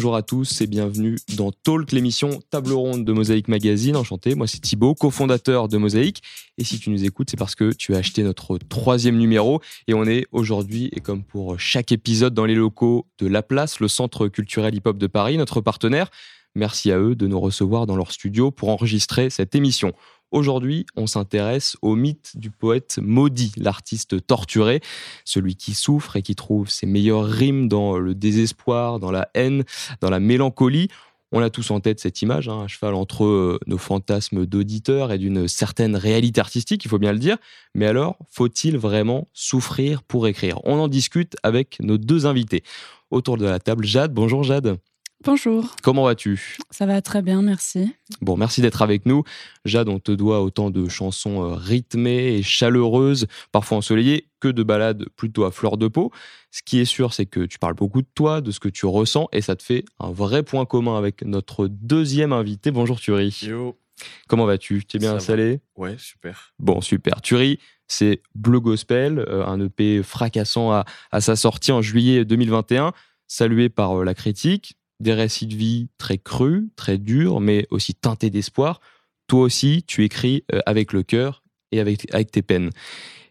Bonjour à tous et bienvenue dans Talk, l'émission table ronde de Mosaïque Magazine. Enchanté, moi c'est Thibaut, cofondateur de Mosaïque. Et si tu nous écoutes, c'est parce que tu as acheté notre troisième numéro. Et on est aujourd'hui, et comme pour chaque épisode, dans les locaux de La Place, le centre culturel hip-hop de Paris, notre partenaire. Merci à eux de nous recevoir dans leur studio pour enregistrer cette émission. Aujourd'hui, on s'intéresse au mythe du poète maudit, l'artiste torturé, celui qui souffre et qui trouve ses meilleures rimes dans le désespoir, dans la haine, dans la mélancolie. On a tous en tête cette image, hein, un cheval entre euh, nos fantasmes d'auditeurs et d'une certaine réalité artistique, il faut bien le dire. Mais alors, faut-il vraiment souffrir pour écrire? On en discute avec nos deux invités. Autour de la table, Jade. Bonjour Jade. Bonjour. Comment vas-tu? Ça va très bien, merci. Bon, merci d'être avec nous. Jade, on te doit autant de chansons euh, rythmées et chaleureuses, parfois ensoleillées, que de ballades plutôt à fleur de peau. Ce qui est sûr, c'est que tu parles beaucoup de toi, de ce que tu ressens, et ça te fait un vrai point commun avec notre deuxième invité. Bonjour Thury. Yo. Comment vas-tu? Tu es bien installé? Ouais, super. Bon, super. Thury, c'est Bleu Gospel, euh, un EP fracassant à, à sa sortie en juillet 2021, salué par euh, la critique des récits de vie très crus, très durs, mais aussi teintés d'espoir. Toi aussi, tu écris euh, avec le cœur et avec, avec tes peines.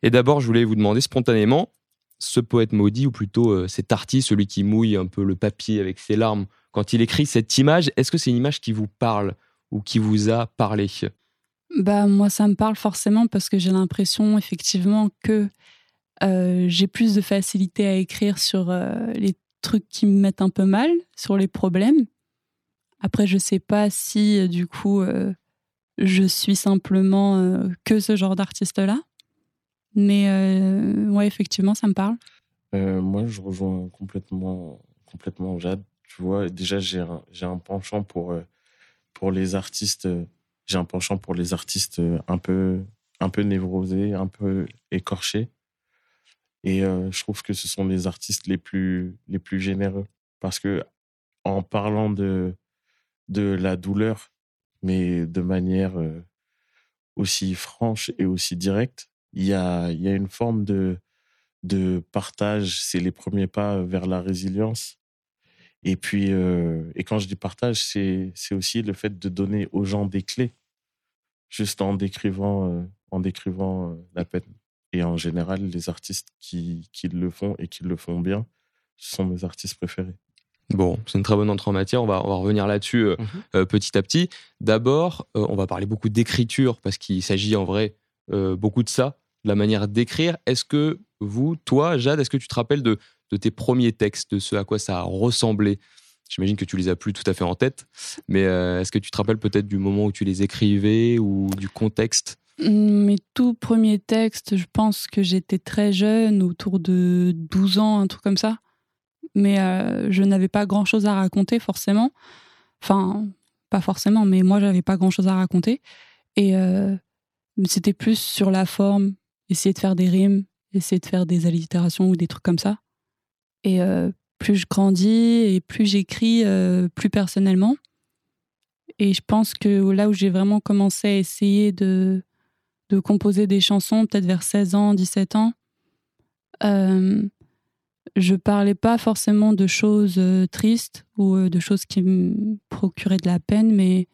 Et d'abord, je voulais vous demander spontanément, ce poète maudit, ou plutôt euh, cet artiste, celui qui mouille un peu le papier avec ses larmes, quand il écrit cette image, est-ce que c'est une image qui vous parle ou qui vous a parlé? Bah moi, ça me parle forcément parce que j'ai l'impression effectivement que euh, j'ai plus de facilité à écrire sur les trucs qui me mettent un peu mal sur les problèmes. Après, je sais pas si euh, du coup euh, je suis simplement euh, que ce genre d'artiste-là. Mais ouais, effectivement, ça me parle. moi, je rejoins complètement, complètement Jade. Tu vois, déjà, j'ai un, un penchant pour, pour les artistes. j'ai un penchant pour les artistes un peu, un peu névrosés, un peu écorchés. Et je trouve que ce sont les artistes les plus, les plus généreux. Parce que en parlant de, de la douleur, mais de manière aussi franche et aussi directe, il y a, y a une forme de, de partage. C'est les premiers pas vers la résilience. Et puis, et quand je dis partage, c'est, c'est aussi le fait de donner aux gens des clés, juste en décrivant, en décrivant la peine. Et en général, les artistes qui, qui le font et qui le font bien sont mes artistes préférés. Bon, c'est une très bonne entrée en matière. On va, on va revenir là-dessus euh, mhm. euh, petit à petit. D'abord, euh, on va parler beaucoup d'écriture parce qu'il s'agit en vrai beaucoup de ça, de la manière d'écrire. Est-ce que vous, toi, Jade, est-ce que tu te rappelles de, de tes premiers textes, de ce à quoi ça a ressemblé? J'imagine que tu les as plus tout à fait en tête, mais est-ce que tu te rappelles peut-être du moment où tu les écrivais ou du contexte? Mes tout premiers textes, je pense que j'étais très jeune, autour de 12 ans, un truc comme ça. Mais euh, je n'avais pas grand-chose à raconter forcément. Enfin, pas forcément, mais moi, j'avais pas grand-chose à raconter. Et euh, c'était plus sur la forme, essayer de faire des rimes, essayer de faire des allitérations ou des trucs comme ça. Et euh, plus je grandis et plus j'écris plus personnellement. Et je pense que là où j'ai vraiment commencé à essayer de de composer des chansons, peut-être vers 16 ans, 17 ans. Euh, je parlais pas forcément de choses euh, tristes ou euh, de choses qui me procuraient de la peine, mais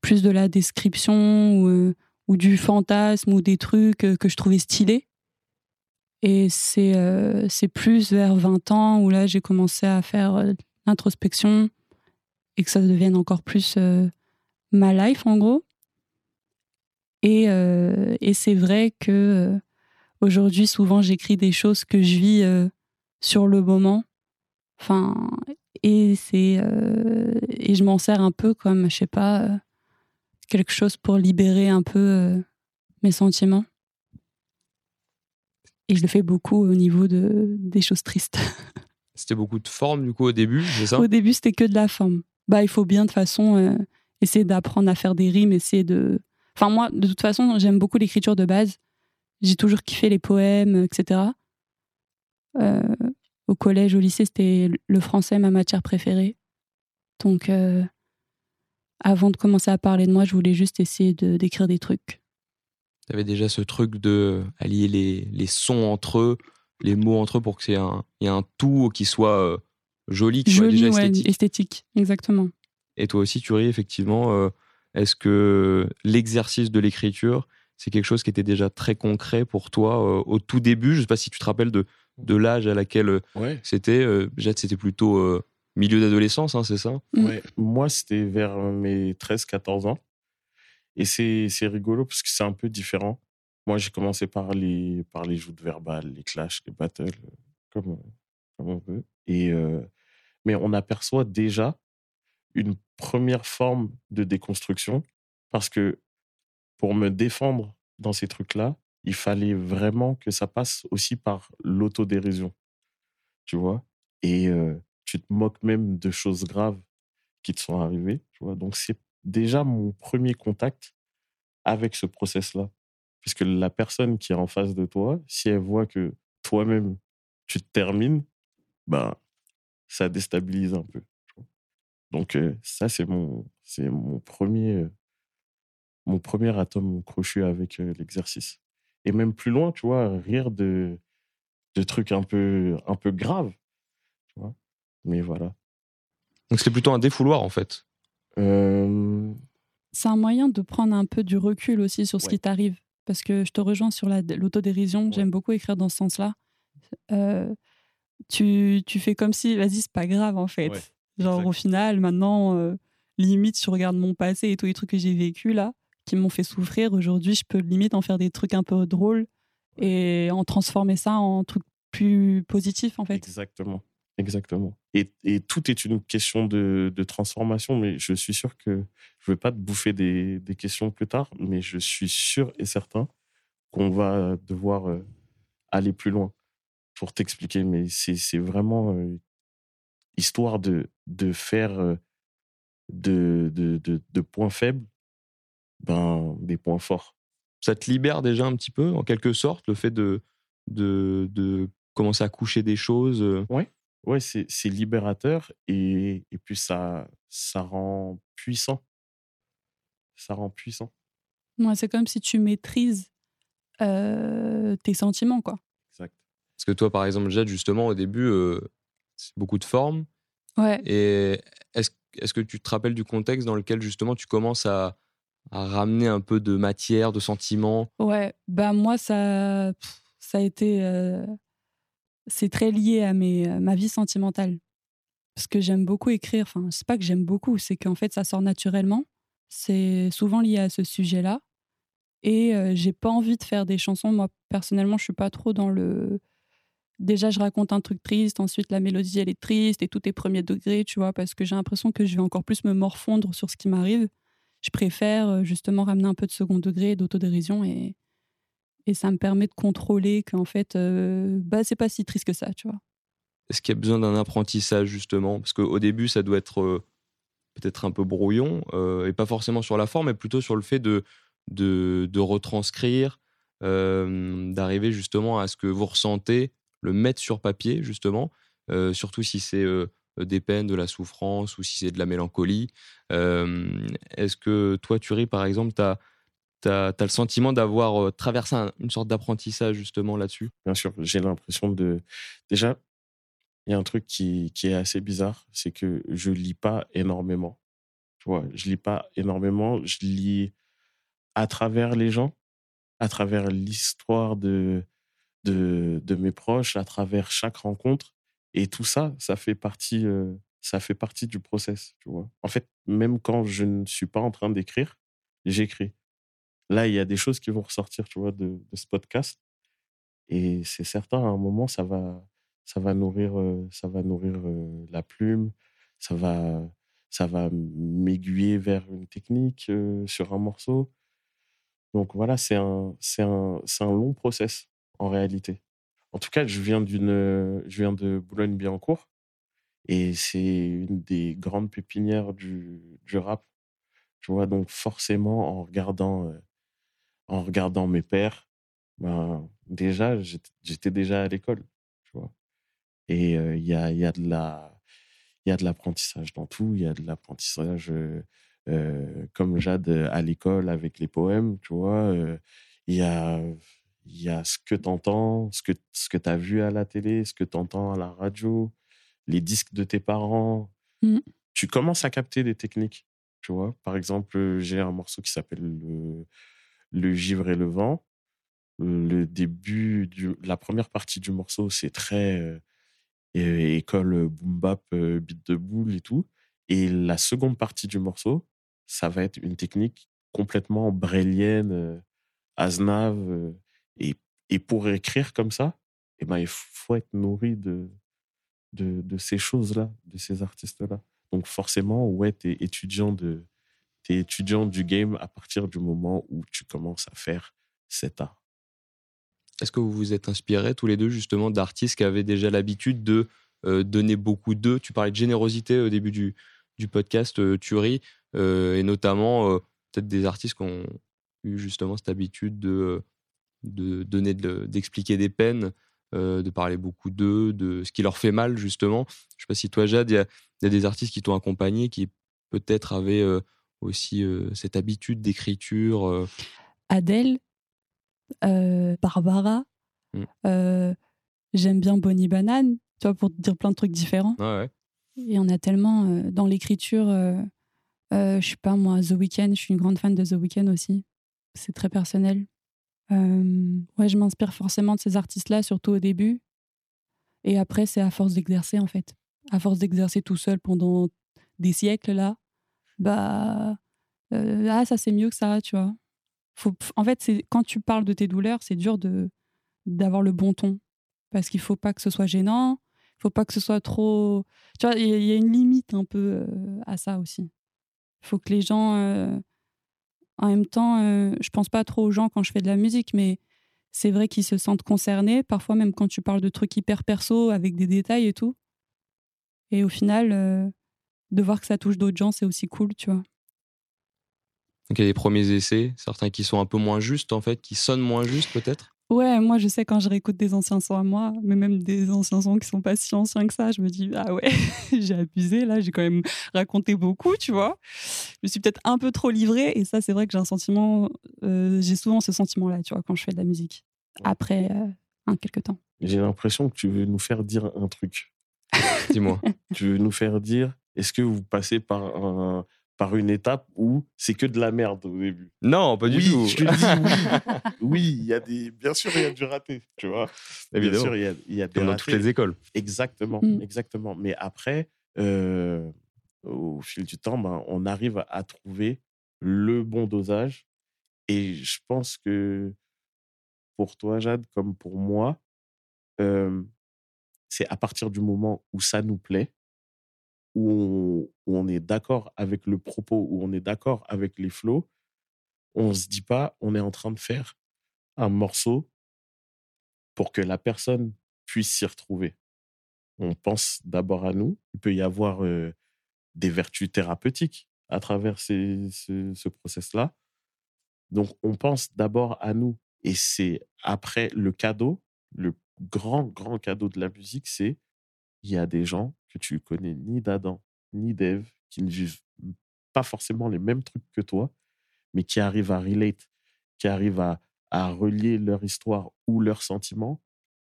plus de la description ou, euh, ou du fantasme ou des trucs que je trouvais stylés. Et c'est plus vers 20 ans où là j'ai commencé à faire l'introspection et que ça devienne encore plus ma life en gros. Euh, et, c'est vrai que euh, aujourd'hui, souvent, j'écris des choses que je vis euh, sur le moment. Enfin, et c'est et je m'en sers un peu comme, je sais pas, quelque chose pour libérer un peu mes sentiments. Et je le fais beaucoup au niveau de, des choses tristes. C'était beaucoup de forme du coup au début, c'est ça? Au début, c'était que de la forme. Bah, il faut bien de façon essayer d'apprendre à faire des rimes, essayer de Enfin, moi, de toute façon, j'aime beaucoup l'écriture de base. J'ai toujours kiffé les poèmes, etc. Euh, au collège, au lycée, c'était le français ma matière préférée. Donc, euh, avant de commencer à parler de moi, je voulais juste essayer de, d'écrire des trucs. Tu avais déjà ce truc de allier les, les, sons entre eux, les mots entre eux pour qu'il y ait un, y ait un tout qui soit euh, joli, tu Joli, déjà ouais, esthétique. esthétique, exactement. Et toi aussi, tu ris, effectivement. Est-ce que l'exercice de l'écriture, c'est quelque chose qui était déjà très concret pour toi euh, au tout début? Je ne sais pas si tu te rappelles de, de l'âge à laquelle euh, Ouais. c'était. euh, Jade, c'était plutôt euh, milieu d'adolescence, hein, c'est ça? Mm. Ouais, moi, c'était vers mes 13-14 ans. Et c'est c'est rigolo parce que c'est un peu différent. Moi, j'ai commencé par les, par les joutes verbales, les clashs, les battles, comme, comme on veut. Et, euh, mais on aperçoit déjà une première forme de déconstruction parce que pour me défendre dans ces trucs-là, il fallait vraiment que ça passe aussi par l'autodérision. Tu vois? Et tu te moques même de choses graves qui te sont arrivées. Tu vois? Donc, c'est déjà mon premier contact avec ce process-là. Puisque la personne qui est en face de toi, si elle voit que toi-même, tu te termines, ben, ça déstabilise un peu. Donc, euh, ça, c'est mon, c'est mon premier, euh, mon premier atome crochu avec euh, l'exercice. Et même plus loin, tu vois, rire de, de trucs un peu, un peu graves. Tu vois Mais voilà. Donc c'était plutôt un défouloir, en fait. Euh, C'est un moyen de prendre un peu du recul aussi sur ce Ouais. qui t'arrive. Parce que je te rejoins sur la- l'autodérision. Ouais. J'aime beaucoup écrire dans ce sens-là. Euh, tu, tu fais comme si, vas-y, c'est pas grave en fait. Ouais, Genre exact. au final, maintenant, euh, limite, je regarde mon passé et tous les trucs que j'ai vécu là, qui m'ont fait souffrir. Aujourd'hui, je peux limite en faire des trucs un peu drôles et en transformer ça en trucs plus positifs en fait. Exactement. Exactement. Et, et tout est une question de, de transformation, mais je suis sûr que je ne vais pas te bouffer des, des questions plus tard, mais je suis sûr et certain qu'on va devoir euh, aller plus loin pour t'expliquer. Mais c'est c'est vraiment euh, histoire de, de faire euh, de, de, de, de points faibles ben, des points forts. Ça te libère déjà un petit peu, en quelque sorte, le fait de, de, de commencer à coucher des choses. euh? Ouais, c'est c'est libérateur et, et puis ça, ça rend puissant. Ça rend puissant. Ouais, c'est comme si tu maîtrises euh, tes sentiments quoi. Exact. Parce que toi, par exemple, Jade, justement, au début, euh, c'est beaucoup de formes. Ouais. Et est-ce est que tu te rappelles du contexte dans lequel, justement, tu commences à, à ramener un peu de matière, de sentiments Ouais, bah moi ça, ça a été, euh, c'est très lié à mes, à ma vie sentimentale, parce que j'aime beaucoup écrire. Enfin, c'est pas que j'aime beaucoup, c'est qu'en fait ça sort naturellement. C'est souvent lié à ce sujet-là, et euh, j'ai pas envie de faire des chansons. Moi personnellement, je suis pas trop dans le. Déjà, je raconte un truc triste, ensuite la mélodie elle est triste et tout est premier degré, tu vois, parce que j'ai l'impression que je vais encore plus me morfondre sur ce qui m'arrive. Je préfère euh, justement ramener un peu de second degré, d'autodérision et, et ça me permet de contrôler qu'en fait, euh, bah, c'est pas si triste que ça, tu vois. Est-ce qu'il y a besoin d'un apprentissage, justement? Parce qu'au début, ça doit être euh, peut-être un peu brouillon, euh, et pas forcément sur la forme, mais plutôt sur le fait de, de, retranscrire, d'arriver justement à ce que vous ressentez, le mettre sur papier, justement, euh, surtout si c'est euh, des peines, de la souffrance, ou si c'est de la mélancolie. Est-ce que toi, ris, par exemple, tu as, le sentiment d'avoir euh, traversé un- une sorte d'apprentissage, justement, là-dessus? Bien sûr, j'ai l'impression de. Déjà, il y a un truc qui, qui est assez bizarre, c'est que je lis pas énormément. Tu vois, je lis pas énormément, je lis à travers les gens, à travers l'histoire de, de, mes proches, à travers chaque rencontre. Et tout ça, ça fait partie, euh, ça fait partie du process, tu vois. En fait, même quand je ne suis pas en train d'écrire, j'écris. Là, il y a des choses qui vont ressortir, tu vois, de, ce podcast. Et c'est certain, à un moment, ça va, ça va nourrir, euh, ça va nourrir euh, la plume, ça va, ça va m'aiguiller vers une technique sur un morceau. Donc voilà, c'est un, un, c'est un long process en réalité. En tout cas, je viens d'une, je viens de Boulogne-Billancourt et c'est une des grandes pépinières du, du rap. Tu vois, donc forcément, en regardant, euh, en regardant mes pères, ben, déjà, j'étais déjà à l'école, tu vois. Et euh, il y a, y a de la, l'apprentissage dans tout. Il y a de l'apprentissage euh, euh, comme Jade à l'école avec les poèmes, tu vois. euh, Il y a, il y a ce que tu entends, ce que, ce que tu as vu à la télé, ce que tu entends à la radio. les disques de tes parents, Mhm. tu commences à capter des techniques. Tu vois, par exemple, j'ai un morceau qui s'appelle le, le givre et le vent. Le début, du, la première partie du morceau, c'est très euh, école boom bap, euh, beat de boule et tout. Et la seconde partie du morceau, ça va être une technique complètement brélienne, euh, Aznave. Et, et pour écrire comme ça, eh ben, il faut être nourri de, de, ces choses-là, de ces artistes-là. Donc forcément, ouais, tu es étudiant, de, t'es étudiant du game à partir du moment où tu commences à faire cet art. Est-ce que vous vous êtes inspirés tous les deux justement d'artistes qui avaient déjà l'habitude de euh, donner beaucoup d'eux? Tu parlais de générosité au début du, du podcast, euh, euh, et notamment euh, peut-être des artistes qui ont eu justement cette habitude de, de donner, de- d'expliquer des peines, euh, de parler beaucoup d'eux, de ce qui leur fait mal justement. Je sais pas si toi, Jade, il y a, il y a des artistes qui t'ont accompagné qui peut-être avaient euh, aussi euh, cette habitude d'écriture. Adèle, Barbara, Mm. euh, j'aime bien Bonnie Banane, tu vois, pour te dire plein de trucs différents. Ouais, ouais. Et on a tellement dans l'écriture, je sais pas moi, The Weeknd, je suis une grande fan de The Weeknd aussi. C'est très personnel. Euh, ouais, je m'inspire forcément de ces artistes-là, surtout au début. Et après, c'est à force d'exercer en fait. À force d'exercer tout seul pendant des siècles là, bah euh, ah ça c'est mieux que ça, tu vois. Faut, en fait, quand tu parles de tes douleurs, c'est dur de d'avoir le bon ton parce qu'il faut pas que ce soit gênant, il faut pas que ce soit trop. Tu vois, il y, a- il y a une limite un peu euh, à ça aussi. Il faut que les gens, euh, en même temps, euh, je pense pas trop aux gens quand je fais de la musique, mais c'est vrai qu'ils se sentent concernés. Parfois même quand tu parles de trucs hyper perso avec des détails et tout. Et au final, euh, de voir que ça touche d'autres gens, c'est aussi cool, tu vois. Donc il y a des premiers essais, certains qui sont un peu moins justes en fait, qui sonnent moins justes peut-être? Ouais, moi je sais quand je réécoute des anciens sons à moi, mais même des anciens sons qui sont pas si anciens que ça, je me dis ah ouais, j'ai abusé là, j'ai quand même raconté beaucoup, tu vois. Je me suis peut-être un peu trop livrée et ça c'est vrai que j'ai un sentiment, euh, j'ai souvent ce sentiment-là, tu vois, quand je fais de la musique. Après euh, un quelque temps. J'ai l'impression que tu veux nous faire dire un truc. Dis-moi. Tu veux nous faire dire, est-ce que vous passez par, un- par une étape où c'est que de la merde au début non, pas du oui, tout. je te le dis, oui. Oui, il y a des, bien sûr, il y a du raté, tu vois. Bien Évidemment. sûr, il y a, il y a des Comme dans ratés. toutes les écoles. Exactement, Mm. exactement. Mais après, euh, au fil du temps, ben, on arrive à trouver le bon dosage. Et je pense que pour toi, Jade, comme pour moi, euh, c'est à partir du moment où ça nous plaît, où on, est d'accord avec le propos, où on est d'accord avec les flots, on se dit pas, on est en train de faire un morceau pour que la personne puisse s'y retrouver. On pense d'abord à nous. Il peut y avoir des vertus thérapeutiques à travers ce, ce process-là. Donc, on pense d'abord à nous. Et c'est après le cadeau, le grand, grand cadeau de la musique, c'est il y a des gens que tu connais ni d'Adam, ni d'Ève, qui ne vivent pas forcément les mêmes trucs que toi, mais qui arrivent à relate, qui arrivent à, à relier leur histoire ou leurs sentiments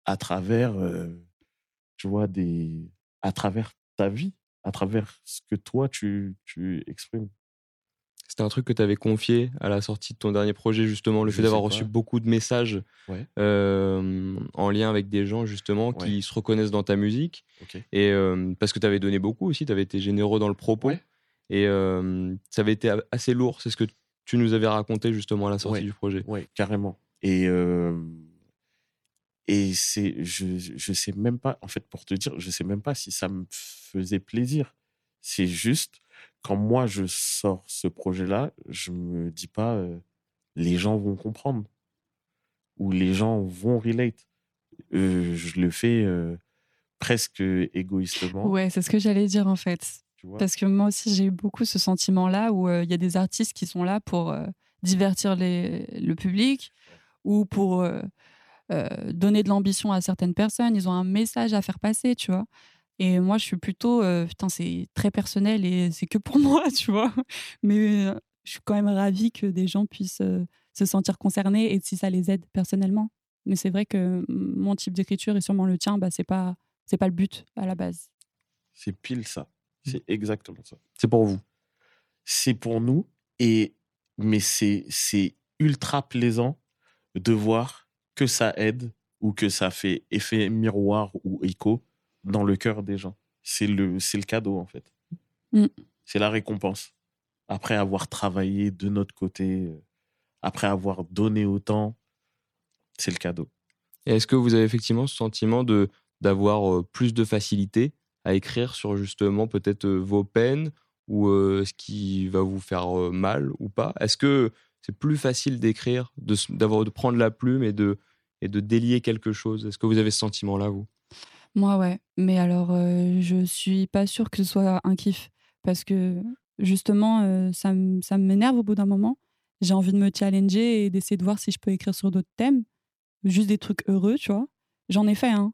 à travers, tu vois, des, à travers ta vie, à travers ce que toi tu, tu exprimes. C'était un truc que tu avais confié à la sortie de ton dernier projet, justement, le Je fait d'avoir reçu beaucoup de messages Ouais. euh, en lien avec des gens, justement, qui se reconnaissent dans ta musique. Et euh, parce que tu avais donné beaucoup aussi, tu avais été généreux dans le propos. Ouais. Et euh, ça avait été assez lourd. C'est ce que tu nous avais raconté, justement, à la sortie du projet. Ouais, carrément. Et, et c'est, je, je sais même pas, en fait, pour te dire, je sais même pas si ça me faisait plaisir. C'est juste, quand moi je sors ce projet-là, je me dis pas, euh, les gens vont comprendre ou les gens vont relate. Euh, je le fais euh, presque égoïstement. Ouais, c'est ce que j'allais dire en fait. Parce que moi aussi, j'ai eu beaucoup ce sentiment-là où il y a des artistes qui sont là pour divertir les, le public ou pour donner de l'ambition à certaines personnes. Ils ont un message à faire passer, tu vois? Et moi, je suis plutôt, euh, putain, c'est très personnel et c'est que pour moi, tu vois. Mais euh, je suis quand même ravie que des gens puissent euh, se sentir concernés et si ça les aide personnellement. Mais c'est vrai que mon type d'écriture et sûrement le tien, bah, c'est pas, c'est pas le but à la base. C'est pile ça. C'est exactement ça. C'est pour vous. C'est pour nous. Et, mais c'est, c'est ultra plaisant de voir que ça aide ou que ça fait effet miroir ou écho dans le cœur des gens. C'est le, c'est le cadeau, en fait. Mm. C'est la récompense. Après avoir travaillé de notre côté, euh, après avoir donné autant, c'est le cadeau. Est-ce que vous avez effectivement ce sentiment de d'avoir euh, plus de facilité à écrire sur justement peut-être euh, vos peines ou euh, ce qui va vous faire mal ou pas? Est-ce que c'est plus facile d'écrire, de, d'avoir de prendre la plume et de et de délier quelque chose? Est-ce que vous avez ce sentiment-là vous? Moi, ouais. Mais alors, euh, je suis pas sûre que ce soit un kiff. Parce que, justement, euh, ça, m'énerve au bout d'un moment. J'ai envie de me challenger et d'essayer de voir si je peux écrire sur d'autres thèmes. Juste des trucs heureux, tu vois. J'en ai fait, hein.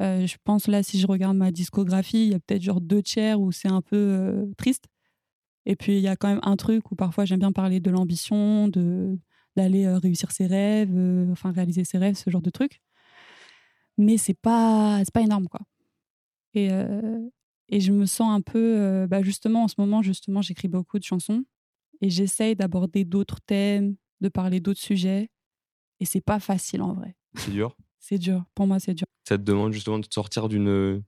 Euh, je pense là, si je regarde ma discographie, il y a peut-être genre deux tiers où c'est un peu euh, triste. Et puis, il y a quand même un truc où parfois j'aime bien parler de l'ambition, d'aller réussir ses rêves, enfin réaliser ses rêves, ce genre de trucs. Mais c'est pas, c'est pas énorme, quoi. Et, euh, et je me sens un peu, euh, bah justement, en ce moment, justement, j'écris beaucoup de chansons et j'essaye d'aborder d'autres thèmes, de parler d'autres sujets. Et c'est pas facile en vrai. C'est dur? C'est dur. Pour moi, c'est dur. Ça te demande justement de sortir d'une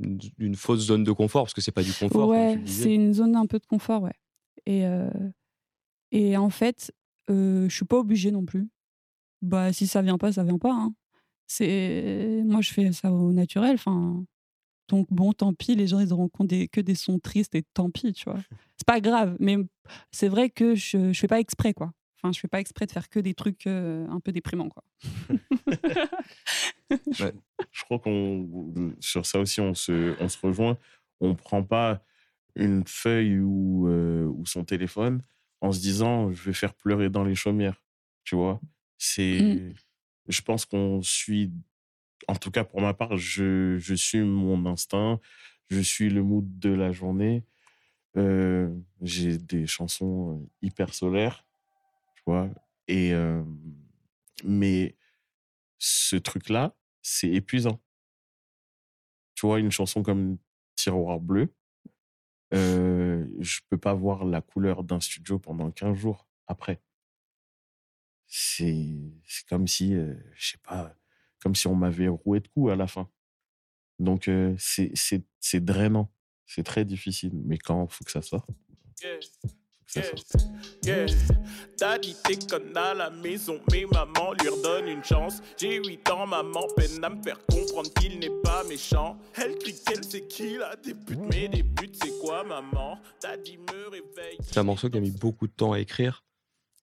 d'une fausse zone de confort parce que c'est pas du confort. ouais, c'est une zone un peu de confort, ouais. Et, euh, et en fait, je suis pas obligée non plus. Bah, si ça vient pas, ça vient pas. hein. C'est moi, je fais ça au naturel. Enfin, donc bon, tant pis. Les gens, ils auront des- que des sons tristes et tant pis, tu vois. C'est pas grave, mais c'est vrai que je, je fais pas exprès, quoi. Enfin, je fais pas exprès de faire que des trucs euh, un peu déprimants, quoi. Je crois qu'on sur ça aussi on se on se rejoint. On prend pas une feuille ou euh, ou son téléphone en se disant je vais faire pleurer dans les chaumières. Tu vois, c'est je pense qu'on suit en tout cas pour ma part, je je suis mon instinct, je suis le mood de la journée. Euh, j'ai des chansons hyper solaires, tu vois, et euh, mais ce truc-là, c'est épuisant. Tu vois, une chanson comme Tiroir bleu, euh, je peux pas voir la couleur d'un studio pendant 15 jours après. C'est comme si, euh, je sais pas, comme si on m'avait roué de coups à la fin. Donc, euh, c'est c'est- c'est drainant. C'est très difficile. Mais quand il faut que ça sorte, Yeah, faut que ça yeah, sorte. yeah. Daddy déconne à la maison, mais maman lui redonne une chance. J'ai 8 ans, maman peine à me faire comprendre qu'il n'est pas méchant. Elle crie qu'elle sait qu'il a des buts, mais des buts c'est quoi, maman? Daddy me réveille. C'est un morceau qui a mis beaucoup de temps à écrire.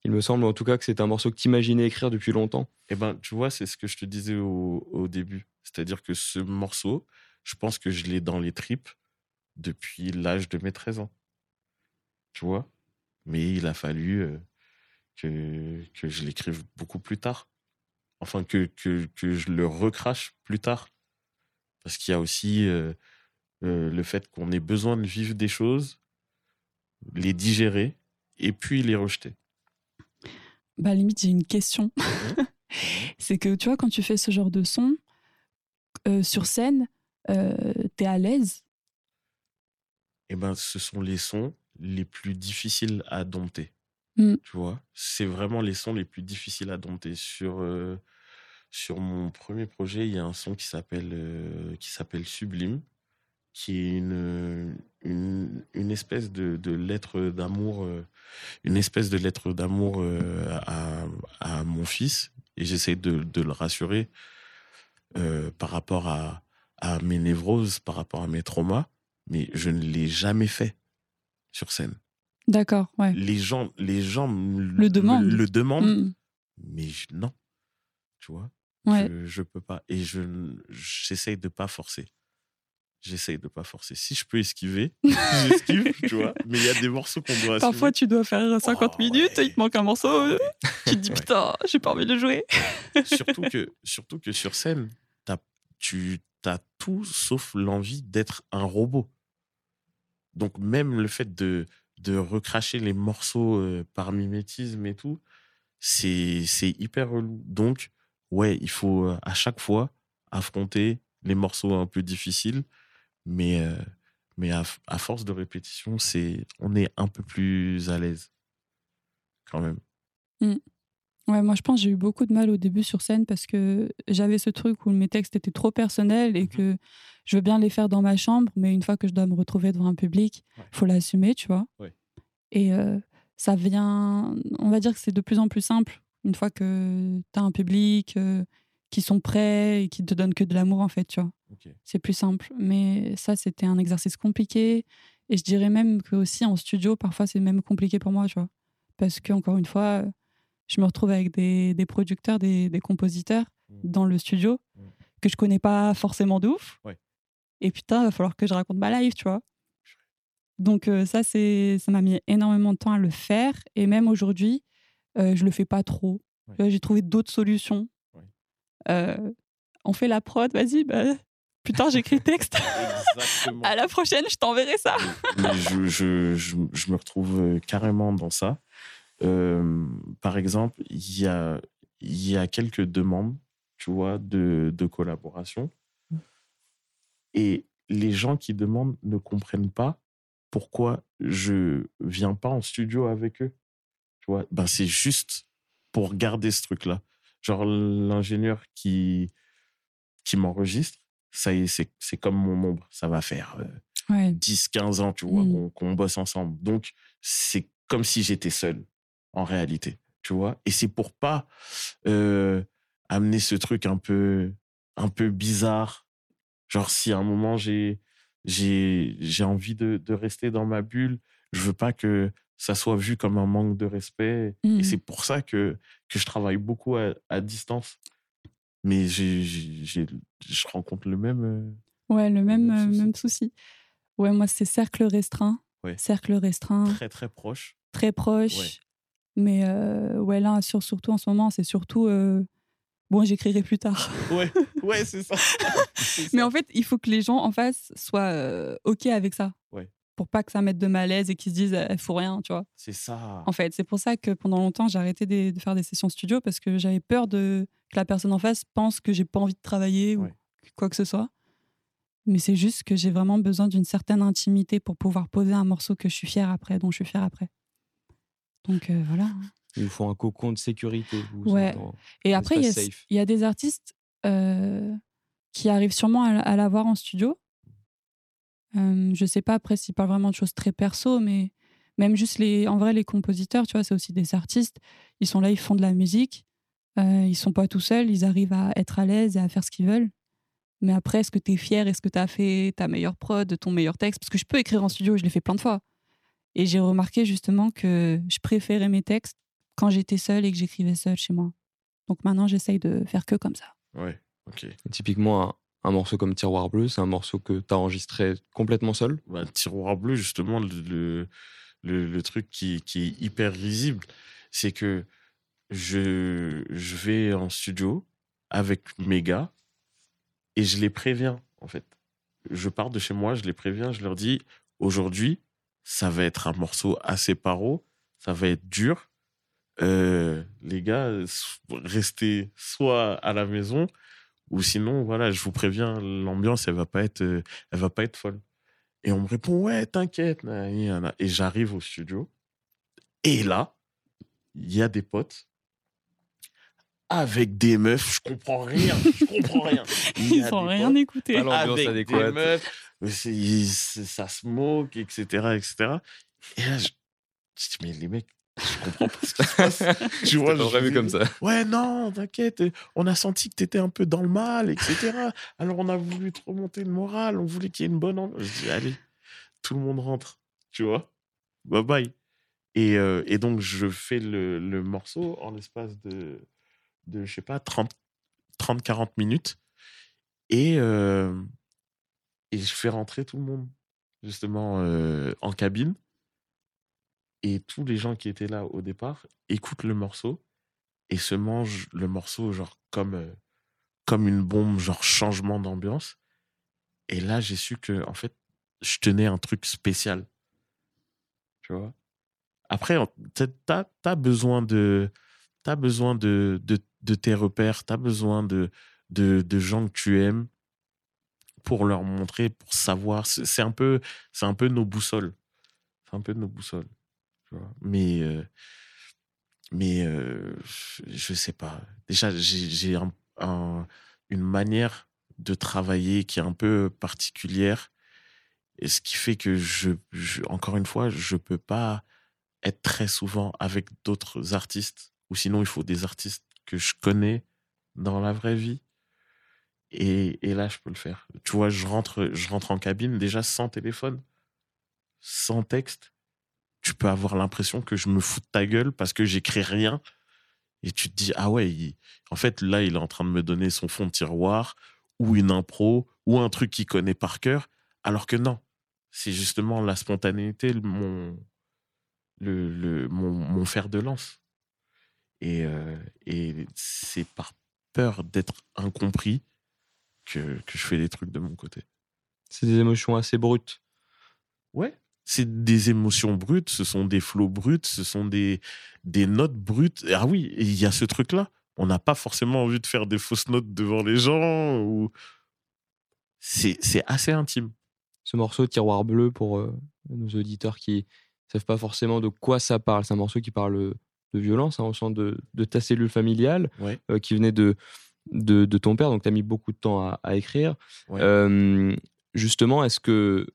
Il me semble en tout cas que c'est un morceau que tu imaginais écrire depuis longtemps. Eh ben, tu vois, c'est ce que je te disais au, début. C'est-à-dire que ce morceau, je pense que je l'ai dans les tripes depuis l'âge de mes 13 ans. Tu vois? Mais il a fallu euh, que, je l'écrive beaucoup plus tard. Enfin, que je le recrache plus tard. Parce qu'il y a aussi euh, euh, le fait qu'on ait besoin de vivre des choses, les digérer et puis les rejeter. Bah, limite, j'ai une question. c'est que, tu vois, quand tu fais ce genre de son, euh, sur scène, euh, t'es à l'aise? Eh ben, ce sont les sons les plus difficiles à dompter. Mm. Tu vois, c'est vraiment les sons les plus difficiles à dompter. Sur, euh, sur mon premier projet, il y a un son qui s'appelle qui s'appelle Sublime, qui est une, une, une espèce de, de lettre d'amour, euh, une espèce de lettre d'amour euh, à, à mon fils. Et j'essaie de, de le rassurer euh, par rapport à, à mes névroses, par rapport à mes traumas mais je ne l'ai jamais fait sur scène. D'accord, ouais. Les gens, les gens Le demandent. le demandent, Mm. mais je- non, tu vois, Ouais. je, je peux pas. Et je, j'essaye de pas forcer. J'essaye de pas forcer. Si je peux esquiver, j'esquive, tu vois. Mais il y a des morceaux qu'on doit Parfois, assumer. tu dois faire 50 Oh, minutes, ouais. il te manque un morceau, euh, tu te dis Ouais. putain, j'ai pas envie de le jouer. surtout que, surtout que sur scène, t'as, tu as tout sauf l'envie d'être un robot. Donc même le fait de, de recracher les morceaux euh, par mimétisme et tout, c'est, c'est hyper relou. Donc, ouais, il faut euh, à chaque fois affronter les morceaux un peu difficiles, mais, euh, Mais à, à force de répétition, c'est, on est un peu plus à l'aise. Quand même. Ouais, moi je pense j'ai eu beaucoup de mal au début sur scène parce que j'avais ce truc où mes textes étaient trop personnels et Mhm. que je veux bien les faire dans ma chambre, mais une fois que je dois me retrouver devant un public, il Ouais. faut l'assumer, tu vois. Ouais. Et euh, ça vient, on va dire que c'est de plus en plus simple une fois que tu as un public euh, qui sont prêts et qui te donnent que de l'amour, en fait, tu vois. C'est plus simple. Mais ça, c'était un exercice compliqué. Et je dirais même que aussi en studio, parfois, c'est même compliqué pour moi, tu vois. Parce que, encore une fois, je me retrouve avec des, des producteurs, des, des compositeurs Mm. dans le studio Mm. que je connais pas forcément de ouf. Ouais. Et putain, il va falloir que je raconte ma life, tu vois. Donc, euh, ça, c'est, ça m'a mis énormément de temps à le faire. Et même aujourd'hui, euh, je le fais pas trop. Ouais. J'ai trouvé d'autres solutions. Ouais. Euh, on fait la prod, vas-y, bah, putain, j'écris le texte. Exactement. à la prochaine, je t'enverrai ça. Mais je, je, je, je me retrouve euh, carrément dans ça. Euh, par exemple, il y a, il y a quelques demandes, tu vois, de, de collaboration. Et les gens qui demandent ne comprennent pas pourquoi je viens pas en studio avec eux. Tu vois, ben c'est juste pour garder ce truc-là. Genre, l'ingénieur qui, qui m'enregistre, ça y est, c'est c'est comme mon ombre. Ça va faire euh, Ouais. 10, 15 ans, tu vois, Mm. qu'on qu'on bosse ensemble. Donc, c'est comme si j'étais seul, en réalité, tu vois. Et c'est pour pas euh, amener ce truc un peu, un peu bizarre. Genre, si à un moment, j'ai j'ai j'ai envie de, de rester dans ma bulle, je veux pas que ça soit vu comme un manque de respect. Et c'est pour ça que, que je travaille beaucoup à, à distance. Mais j'ai, je rencontre le même... euh, Ouais, le même, Même euh, souci. même souci. Ouais, moi, c'est cercle restreint. Ouais. Cercle restreint, très, très proche. très proche. Ouais. Mais euh, ouais, là, sur, surtout en ce moment, c'est surtout. euh, Bon, j'écrirai plus tard. Ouais, ouais, c'est ça. Mais en fait, il faut que les gens en face soient euh, OK avec ça. Ouais. Pour pas que ça mette de malaise et qu'ils se disent, elle faut rien, tu vois. C'est ça. En fait, c'est pour ça que pendant longtemps, j'ai arrêté de, faire des sessions studio parce que j'avais peur de que la personne en face pense que j'ai pas envie de travailler Ouais. ou quoi que ce soit. Mais c'est juste que j'ai vraiment besoin d'une certaine intimité pour pouvoir poser un morceau que je suis fière après, dont je suis fière après. Donc euh, voilà. Il vous faut un cocon de sécurité. vous, Ouais. dans- Et après, il y, a- espace safe. il y a des artistes euh, qui arrivent sûrement à, à l'avoir en studio. Euh, je sais pas après s'ils parlent vraiment de choses très perso, mais même juste les, en vrai, les compositeurs, tu vois, c'est aussi des artistes. Ils sont là, ils font de la musique. Euh, ils sont pas tout seuls, ils arrivent à être à l'aise et à faire ce qu'ils veulent. Mais après, est-ce que tu es fier? Est-ce que tu as fait ta meilleure prod, ton meilleur texte? Parce que je peux écrire en studio, je l'ai fait plein de fois. Et j'ai remarqué justement que je préférais mes textes quand j'étais seule et que j'écrivais seule chez moi. Donc maintenant, j'essaye de faire que comme ça. Ouais, ok. Typiquement, un, morceau comme Tiroir Bleu, c'est un morceau que tu as enregistré complètement seul? Bah, tiroir bleu, justement, le, truc qui, est hyper risible, c'est que je, vais en studio avec mes gars et je les préviens, en fait. Je pars de chez moi, je les préviens, je leur dis, aujourd'hui, ça va être un morceau assez paro, ça va être dur. Euh, les gars, restez soit à la maison, ou sinon, voilà, je vous préviens, l'ambiance, elle va pas être, euh, elle va pas être folle. Et on me répond, ouais, t'inquiète. Et j'arrive au studio. Et là, il y a des potes avec des meufs. Je comprends rien. Je comprends rien. Ils a n'ont rien potes écouté. Avec adéquate. des meufs. mais c'est- c'est- ça smoke, etc., etc. Et là, je, je dis, mais les mecs, je comprends pas ce qui se passe. Tu vois, pas dis, comme ça. Ouais, non, t'inquiète, on a senti que t'étais un peu dans le mal, etc. Alors on a voulu te remonter le moral, on voulait qu'il y ait une bonne ambiance. Je dis, allez, tout le monde rentre, tu vois. Bye bye. Et, euh, et donc je fais le, le morceau en l'espace de, de, je sais pas, 30-40 minutes. Et, euh, et je fais rentrer tout le monde, justement, euh, en cabine. Et tous les gens qui étaient là au départ écoutent le morceau et se mangent le morceau genre comme, euh, comme une bombe, genre changement d'ambiance. Et là, j'ai su que, en fait, je tenais un truc spécial. Tu vois? Après, t'as as besoin de, t'as besoin de, de, de tes repères, t'as besoin de, de, de gens que tu aimes pour leur montrer, pour savoir. C'est un peu, c'est un peu nos boussoles. C'est un peu nos boussoles. Mais, euh, mais euh, je sais pas. Déjà, j'ai un, une manière de travailler qui est un peu particulière. Et ce qui fait que je, encore une fois, je peux pas être très souvent avec d'autres artistes. Ou sinon, il faut des artistes que je connais dans la vraie vie. Et, et, là, je peux le faire. Tu vois, je rentre, je rentre en cabine déjà sans téléphone, sans texte. Tu peux avoir l'impression que je me fous de ta gueule parce que j'écris rien. Et tu te dis, ah ouais, en fait, là, il est en train de me donner son fond de tiroir ou une impro ou un truc qu'il connaît par cœur. Alors que non, c'est justement la spontanéité, mon, le, le, mon, mon fer de lance. Et, euh, et c'est par peur d'être incompris que, que, je fais des trucs de mon côté. C'est des émotions assez brutes. Ouais, c'est des émotions brutes, ce sont des flots bruts, ce sont des, des notes brutes. Ah oui, il y a ce truc-là. On n'a pas forcément envie de faire des fausses notes devant les gens. Ou... C'est assez intime. Ce morceau Tiroir bleu, pour euh, nos auditeurs qui ne savent pas forcément de quoi ça parle, c'est un morceau qui parle de violence, hein, au sens de, de, ta cellule familiale, euh, qui venait de, de, de, ton père, donc tu as mis beaucoup de temps à, à écrire. Euh, justement, est-ce que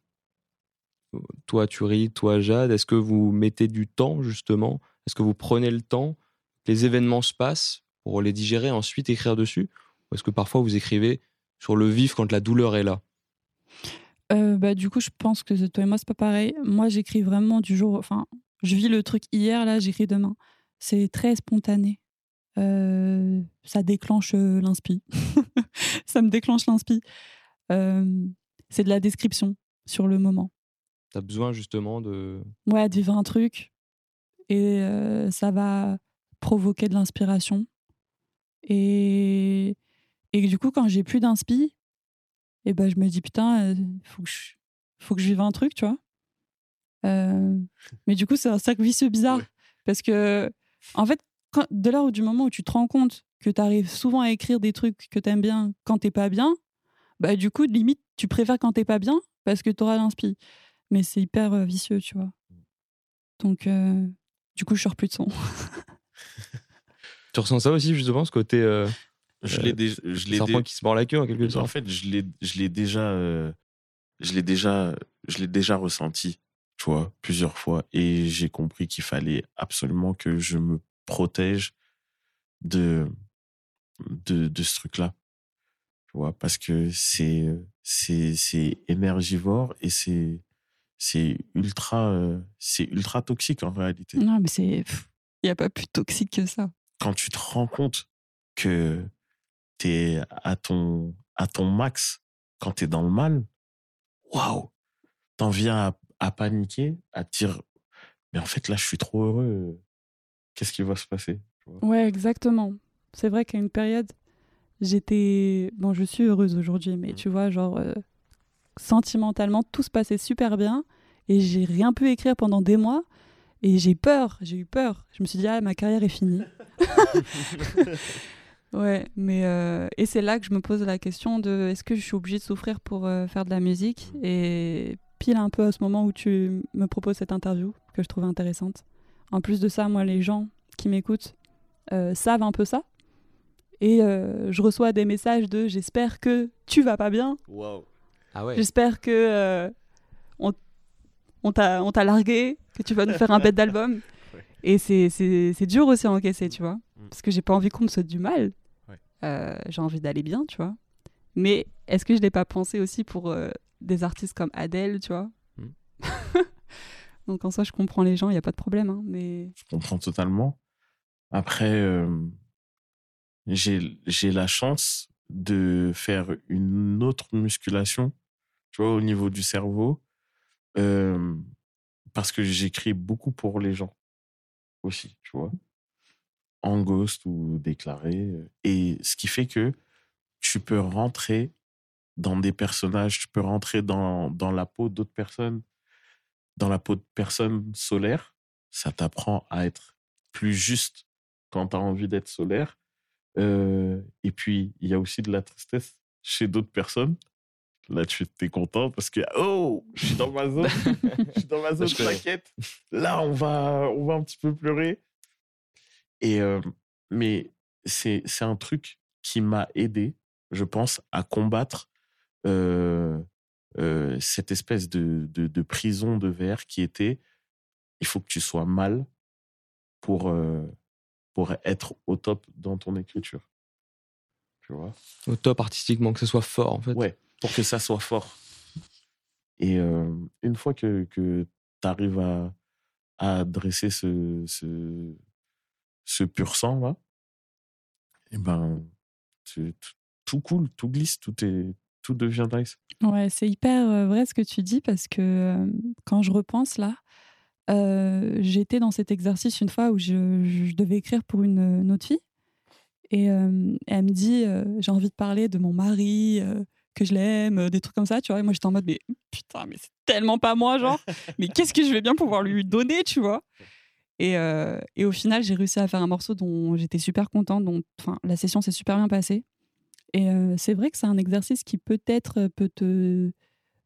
toi, ris, toi, Jade, est-ce que vous mettez du temps, justement? Est-ce que vous prenez le temps? Les événements se passent pour les digérer, ensuite écrire dessus? Ou est-ce que parfois vous écrivez sur le vif quand la douleur est là? Euh, bah, Du coup, je pense que toi et moi, c'est pas pareil. Moi, j'écris vraiment du jour. Enfin, je vis le truc hier, là, j'écris demain. C'est très spontané. Euh, ça déclenche euh, l'inspi. ça me déclenche l'inspi. C'est de la description sur le moment. Tu as besoin justement de. Ouais, de vivre un truc. Et euh, ça va provoquer de l'inspiration. Et, et du coup, quand j'ai plus d'inspi, et eh ben, je me dis putain, il faut, que je... faut que je vive un truc, tu vois. mais du coup, c'est un cercle vicieux bizarre. Parce que en fait, quand, de l'heure du moment où tu te rends compte que tu arrives souvent à écrire des trucs que tu aimes bien quand t'es pas bien, bah du coup, limite, tu préfères quand t'es pas bien parce que tu auras l'inspi. Mais c'est hyper euh, vicieux, tu vois. Donc, euh, du coup, je sors plus de son. tu ressens ça aussi, justement, ce côté. Euh, je l'ai déjà. Je l'ai qui se mord la queue, en quelque sorte. En fait, je l'ai, déjà. je l'ai déjà. Je l'ai déjà ressenti, tu vois, plusieurs fois. Et j'ai compris qu'il fallait absolument que je me protège de, de, de ce truc-là. Tu vois, parce que c'est, c'est, c'est énergivore et c'est, c'est ultra, euh, c'est ultra toxique en réalité. Non, mais c'est, il n'y a pas plus toxique que ça. Quand tu te rends compte que tu es à ton, à ton max, quand tu es dans le mal, waouh, t'en viens à, à, paniquer, à te dire, mais en fait là, je suis trop heureux qu'est-ce qui va se passer Ouais, exactement. C'est vrai qu'à une période, j'étais. Bon, je suis heureuse aujourd'hui, mais mmh. tu vois, genre, euh, sentimentalement, tout se passait super bien et j'ai rien pu écrire pendant des mois. Et j'ai peur, j'ai eu peur. Je me suis dit, ah, ma carrière est finie. ouais, mais. Euh, et c'est là que je me pose la question de est-ce que je suis obligée de souffrir pour euh, faire de la musique. Et pile un peu à ce moment où tu me proposes cette interview, que je trouve intéressante. En plus de ça, moi, les gens qui m'écoutent euh, savent un peu ça. Et je reçois des messages de j'espère que tu vas pas bien. Ah ouais. J'espère que euh, on, on t'a largué, que tu vas nous faire un bête d'album. Et c'est dur aussi à encaisser, tu vois. Mm. Parce que j'ai pas envie qu'on me souhaite du mal. j'ai envie d'aller bien, tu vois. Mais est-ce que je l'ai pas pensé aussi pour des artistes comme Adele, tu vois mm. Donc en ça, je comprends les gens, il n'y a pas de problème. Hein, mais... Je comprends totalement. Après, euh, j'ai la chance de faire une autre musculation, tu vois, au niveau du cerveau, euh, parce que j'écris beaucoup pour les gens aussi, tu vois, en ghost ou déclaré. Et ce qui fait que tu peux rentrer dans des personnages, tu peux rentrer dans, dans la peau d'autres personnes dans la peau de personne solaire, ça t'apprend à être plus juste quand tu as envie d'être solaire. Euh, et puis, il y a aussi de la tristesse chez d'autres personnes. Là, tu es content parce que, oh, je suis dans ma zone. je suis dans ma zone plaquette. Là, on va, on va un petit peu pleurer. Et, euh, mais c'est, c'est un truc qui m'a aidé, je pense, à combattre euh, euh, cette espèce de, de, de prison de verre qui était il faut que tu sois mal pour, euh, pour être au top dans ton écriture. Tu vois? Au top artistiquement, que ce soit fort en fait. Ouais, pour que ça soit fort. Et euh, une fois que, que tu arrives à, à dresser ce, ce, ce pur sang là, et ben, tu- tout, tout coule, tout glisse, tout, est, tout devient nice. Ouais, c'est hyper euh, vrai ce que tu dis parce que euh, quand je repense là, euh, j'étais dans cet exercice une fois où je, je devais écrire pour une, une autre fille et euh, elle me dit euh, j'ai envie de parler de mon mari, euh, que je l'aime, euh, des trucs comme ça, tu vois. Et moi j'étais en mode mais putain, mais c'est tellement pas moi, genre, mais qu'est-ce que je vais bien pouvoir lui donner, tu vois? Et, euh, et au final, j'ai réussi à faire un morceau dont j'étais super contente, dont la session s'est super bien passée. Et euh, c'est vrai que c'est un exercice qui peut-être peut te,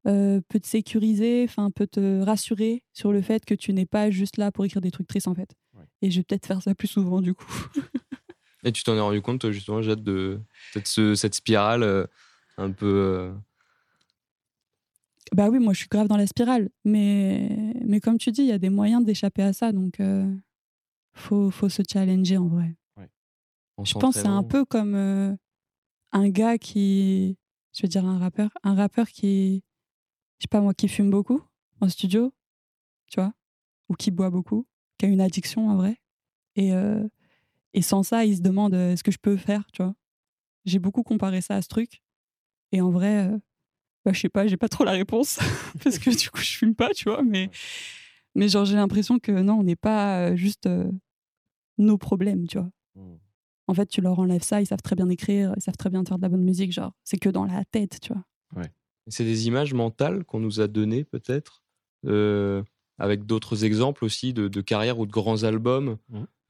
euh, peut te sécuriser, enfin peut te rassurer sur le fait que tu n'es pas juste là pour écrire des trucs tristes en fait. Ouais. Et je vais peut-être faire ça plus souvent du coup. Et tu t'en es rendu compte, toi, justement, Jade, de peut-être ce- cette spirale un peu. euh, bah oui, moi je suis grave dans la spirale, mais mais comme tu dis, il y a des moyens d'échapper à ça, donc euh, faut faut se challenger en vrai. Je pense que c'est un peu comme euh, un gars qui, je veux dire un rappeur, un rappeur qui, je sais pas moi, qui fume beaucoup en studio, tu vois, ou qui boit beaucoup, qui a une addiction en vrai, et euh, et sans ça, il se demande euh, est-ce que je peux faire, tu vois. J'ai beaucoup comparé ça à ce truc, et en vrai, euh, bah, je sais pas, j'ai pas trop la réponse parce que du coup je fume pas, tu vois, mais mais genre j'ai l'impression que non, on n'est pas euh, juste euh, nos problèmes, tu vois. En fait, tu leur enlèves ça, ils savent très bien écrire, ils savent très bien faire de la bonne musique, genre, c'est que dans la tête, tu vois. C'est des images mentales qu'on nous a données, peut-être, euh, avec d'autres exemples aussi de, de carrières ou de grands albums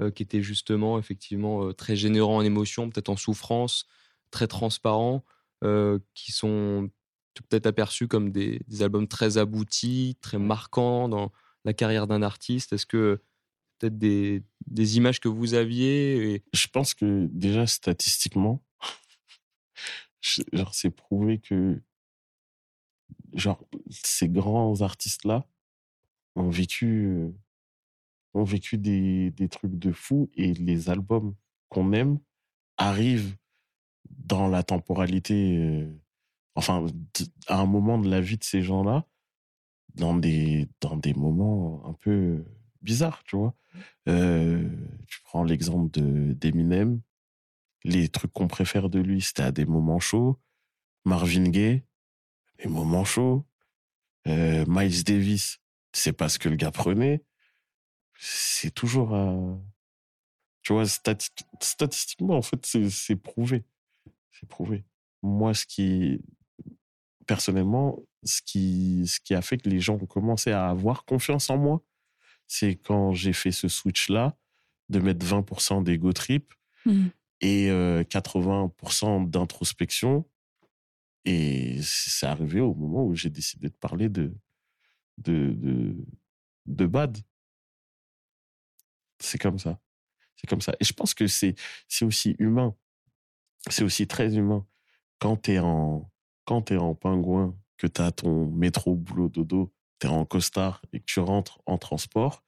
euh, qui étaient justement, effectivement, euh, très généreux en émotions, peut-être en souffrance, très transparents, euh, qui sont peut-être aperçus comme des, des albums très aboutis, très marquants dans la carrière d'un artiste. Est-ce que peut-être des, des images que vous aviez et... Je pense que déjà statistiquement, genre c'est prouvé que genre ces grands artistes là ont vécu euh, ont vécu des, des trucs de fou et les albums qu'on aime arrivent dans la temporalité euh, enfin à un moment de la vie de ces gens-là dans des dans des moments un peu bizarres tu vois. Euh, tu prends l'exemple de d'Eminem. Les trucs qu'on préfère de lui c'était à des moments chauds. Marvin Gaye des moments chauds. Euh, Miles Davis c'est pas ce que le gars prenait. C'est toujours à tu vois stati- statistiquement en fait c'est prouvé c'est prouvé. Moi ce qui personnellement ce qui ce qui a fait que les gens ont commencé à avoir confiance en moi c'est quand j'ai fait ce switch là de mettre 20% d'ego trip Mhm. et euh, 80% d'introspection. Et c'est arrivé au moment où j'ai décidé de parler de de de, de bad. C'est comme ça. C'est comme ça. Et je pense que c'est c'est aussi humain c'est aussi très humain. Quand t'es en quand en pingouin que t'as ton métro boulot dodo t'es en costard et que tu rentres en transport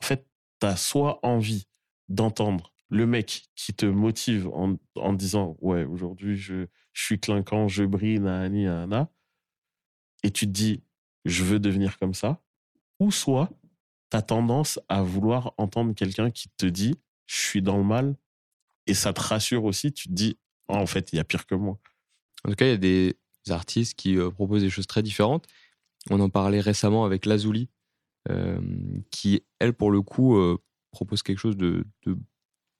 en fait t'as soit envie d'entendre le mec qui te motive en, en disant ouais aujourd'hui je, je suis clinquant je brille nani nana et tu te dis je veux devenir comme ça ou soit t'as tendance à vouloir entendre quelqu'un qui te dit je suis dans le mal et ça te rassure aussi tu te dis Ah, en fait il y a pire que moi En tout cas, il y a des artistes qui euh, proposent des choses très différentes. On en parlait récemment avec Lazuli, euh, qui, elle, pour le coup, euh, propose quelque chose de, de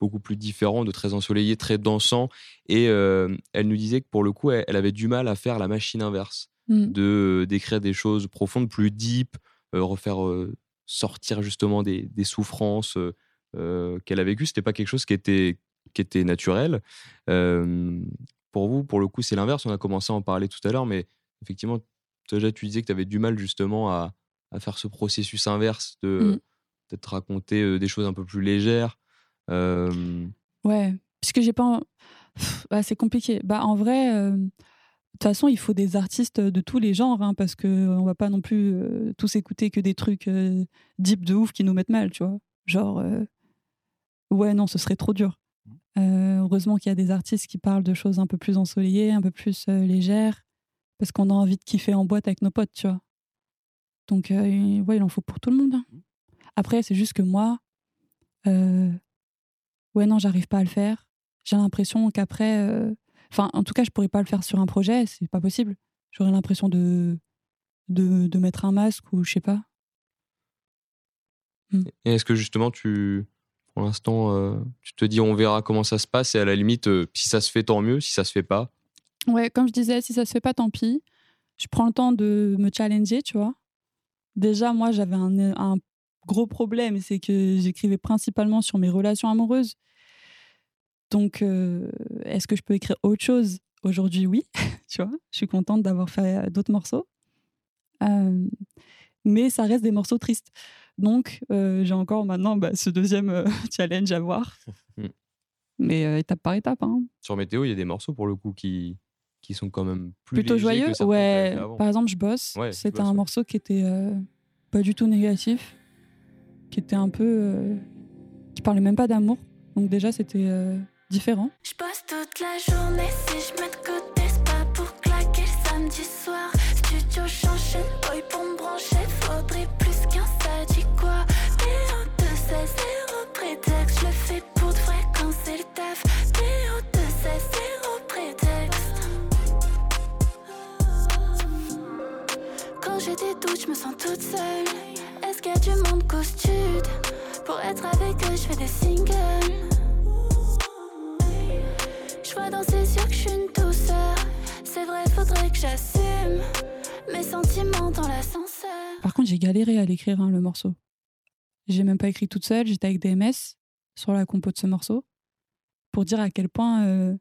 beaucoup plus différent, de très ensoleillé, très dansant. Et euh, elle nous disait que pour le coup, elle, elle avait du mal à faire la machine inverse, Mm. de d'écrire des choses profondes, plus deep, euh, refaire euh, sortir justement des, des souffrances euh, euh, qu'elle a vécues. C'était pas quelque chose qui était qui était naturel. Euh, pour vous, pour le coup, c'est l'inverse. On a commencé à en parler tout à l'heure, mais effectivement, déjà, tu disais que tu avais du mal justement à, à, faire ce processus inverse de mmh. peut-être raconter des choses un peu plus légères. Ouais, puisque j'ai pas. Bah, c'est compliqué. Bah, en vrai, de toute façon, il faut des artistes de tous les genres, hein, parce qu'on va pas non plus tous écouter que des trucs deep de ouf qui nous mettent mal, tu vois. Genre, ouais, non, ce serait trop dur. Heureusement qu'il y a des artistes qui parlent de choses un peu plus ensoleillées, un peu plus légères, parce qu'on a envie de kiffer en boîte avec nos potes, tu vois. Donc, ouais, il en faut pour tout le monde. Hein. Après, c'est juste que moi, ouais, non, j'arrive pas à le faire. J'ai l'impression qu'après, euh, enfin, en tout cas, je pourrais pas le faire sur un projet, c'est pas possible. J'aurais l'impression de, de, de, mettre un masque ou je sais pas. Hmm. Et est-ce que justement, tu, pour l'instant, euh, tu te dis on verra comment ça se passe et à la limite, euh, si ça se fait, tant mieux, si ça se fait pas Ouais, comme je disais, si ça se fait pas, tant pis. Je prends le temps de me challenger, tu vois. Déjà, moi, j'avais un, gros problème, c'est que j'écrivais principalement sur mes relations amoureuses. Donc, euh, est-ce que je peux écrire autre chose? Aujourd'hui, oui. tu vois, je suis contente d'avoir fait d'autres morceaux. Mais ça reste des morceaux tristes. Donc, euh, j'ai encore maintenant bah, ce deuxième challenge à voir. Hmm. Mais étape par étape. Hein. Sur Météo, il y a des morceaux pour le coup qui, qui sont quand même plus plutôt joyeux. ouais. Par exemple, je bosse. C'était un morceau qui était pas du tout négatif qui était un peu. Euh, qui parlait même pas d'amour. Donc, déjà, c'était euh, différent. Je passe toute la journée si je mets de côté, c'est pas pour claquer le samedi soir. Studio j'enchaîne, boy pour me brancher, faudrait plus ça dit quoi? Théo de 16, zéro prétexte, je le fais pour de vrai quand c'est le taf. Théo de 16, zéro prétexte. Quand j'ai des doutes, je me sens toute seule. Est-ce qu'il y a du monde costume Pour être avec eux, je fais des singles. Je vois dans ses yeux que je suis une douceur. C'est vrai, faudrait que j'assume mes sentiments dans l'ascenseur. Par contre, j'ai galéré à l'écrire, hein, le morceau. J'ai même pas écrit toute seule, j'étais avec DMS sur la compo de ce morceau. Pour dire à quel point, euh,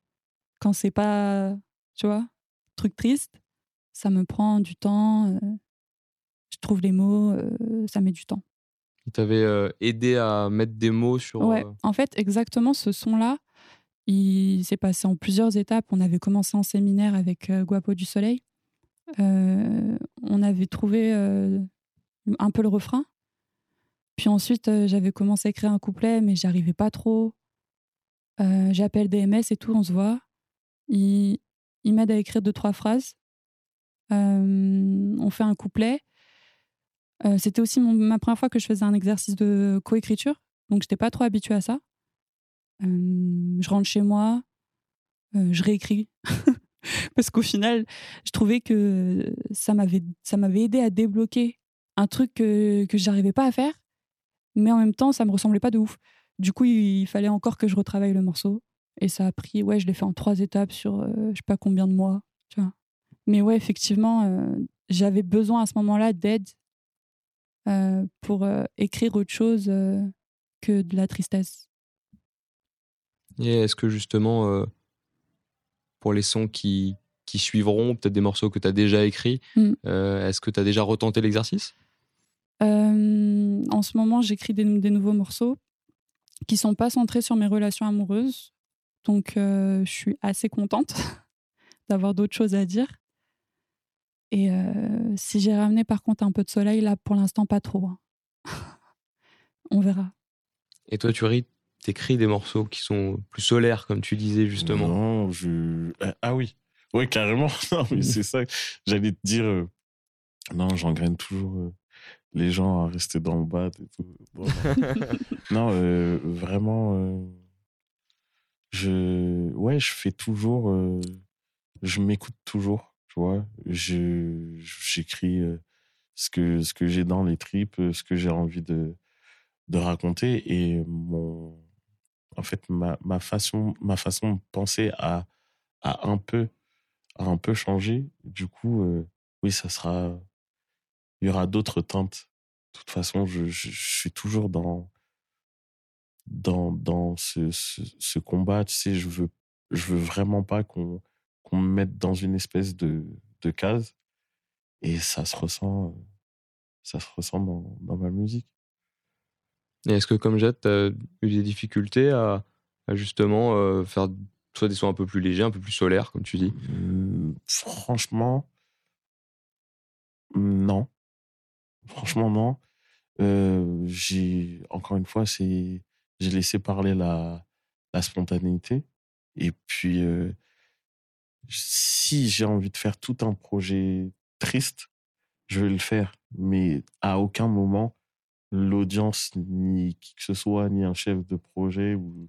quand c'est pas, tu vois, truc triste, ça me prend du temps. Euh, je trouve les mots, euh, ça met du temps. Il t'avait euh, aidé à mettre des mots sur. Ouais, en fait, exactement ce son-là, il s'est passé en plusieurs étapes. On avait commencé en séminaire avec Guapo du Soleil. On avait trouvé un peu le refrain. Puis ensuite, j'avais commencé à écrire un couplet, mais j'arrivais pas trop. J'appelle DMS et tout, on se voit. Il, il m'aide à écrire deux, trois phrases. on fait un couplet. Euh, c'était aussi ma première fois que je faisais un exercice de coécriture, donc j'étais pas trop habituée à ça. Euh, je rentre chez moi, euh, je réécris. Parce qu'au final, je trouvais que ça m'avait, ça m'avait aidé à débloquer un truc que, que j'arrivais pas à faire, mais en même temps, ça me ressemblait pas de ouf. Du coup, il, fallait encore que je retravaille le morceau. Et ça a pris, ouais, je l'ai fait en trois étapes sur je sais pas combien de mois. Tu vois. Mais ouais, effectivement, j'avais besoin à ce moment-là d'aide euh, pour euh, écrire autre chose euh, que de la tristesse. Et est-ce que justement, pour les sons qui, qui suivront, peut-être des morceaux que tu as déjà écrits, mm. est-ce que tu as déjà retenté l'exercice? En ce moment, j'écris des, des, nouveaux morceaux qui sont pas centrés sur mes relations amoureuses. Donc, je suis assez contente d'avoir d'autres choses à dire. Et euh, si j'ai ramené par contre un peu de soleil, là pour l'instant pas trop. Hein. On verra. Et toi, tu écris des morceaux qui sont plus solaires, comme tu disais justement. Non, je. Ah, ah oui, oui, carrément. Non, mais c'est ça. J'allais te dire. Euh, non, j'engraine toujours euh, les gens à rester dans le et tout. non, vraiment. je. Ouais, je fais toujours. je m'écoute toujours tu vois, je, j'écris euh, ce que, ce que j'ai dans les tripes, euh, ce que j'ai envie de, de raconter. Et mon, en fait, ma, ma, façon, ma façon de penser a, a un peu, a un peu changé. Du coup, euh, oui, ça sera, il y aura d'autres teintes. De toute façon, je, suis toujours dans, dans, dans ce, ce, combat. Tu sais, je veux, je veux vraiment pas qu'on, qu'on me mette dans une espèce de, de case. et ça se ressent, ça se ressent dans, dans ma musique. Et est-ce que, comme Jade, tu as eu des difficultés à, justement euh, faire soit des sons un peu plus légers, un peu plus solaires, comme tu dis? Hum, Franchement, non. Franchement, non. Euh, j'ai encore une fois, c'est j'ai laissé parler la, spontanéité. Et puis, euh, si j'ai envie de faire tout un projet triste, je vais le faire. Mais à aucun moment, l'audience, ni qui que ce soit, ni un chef de projet ou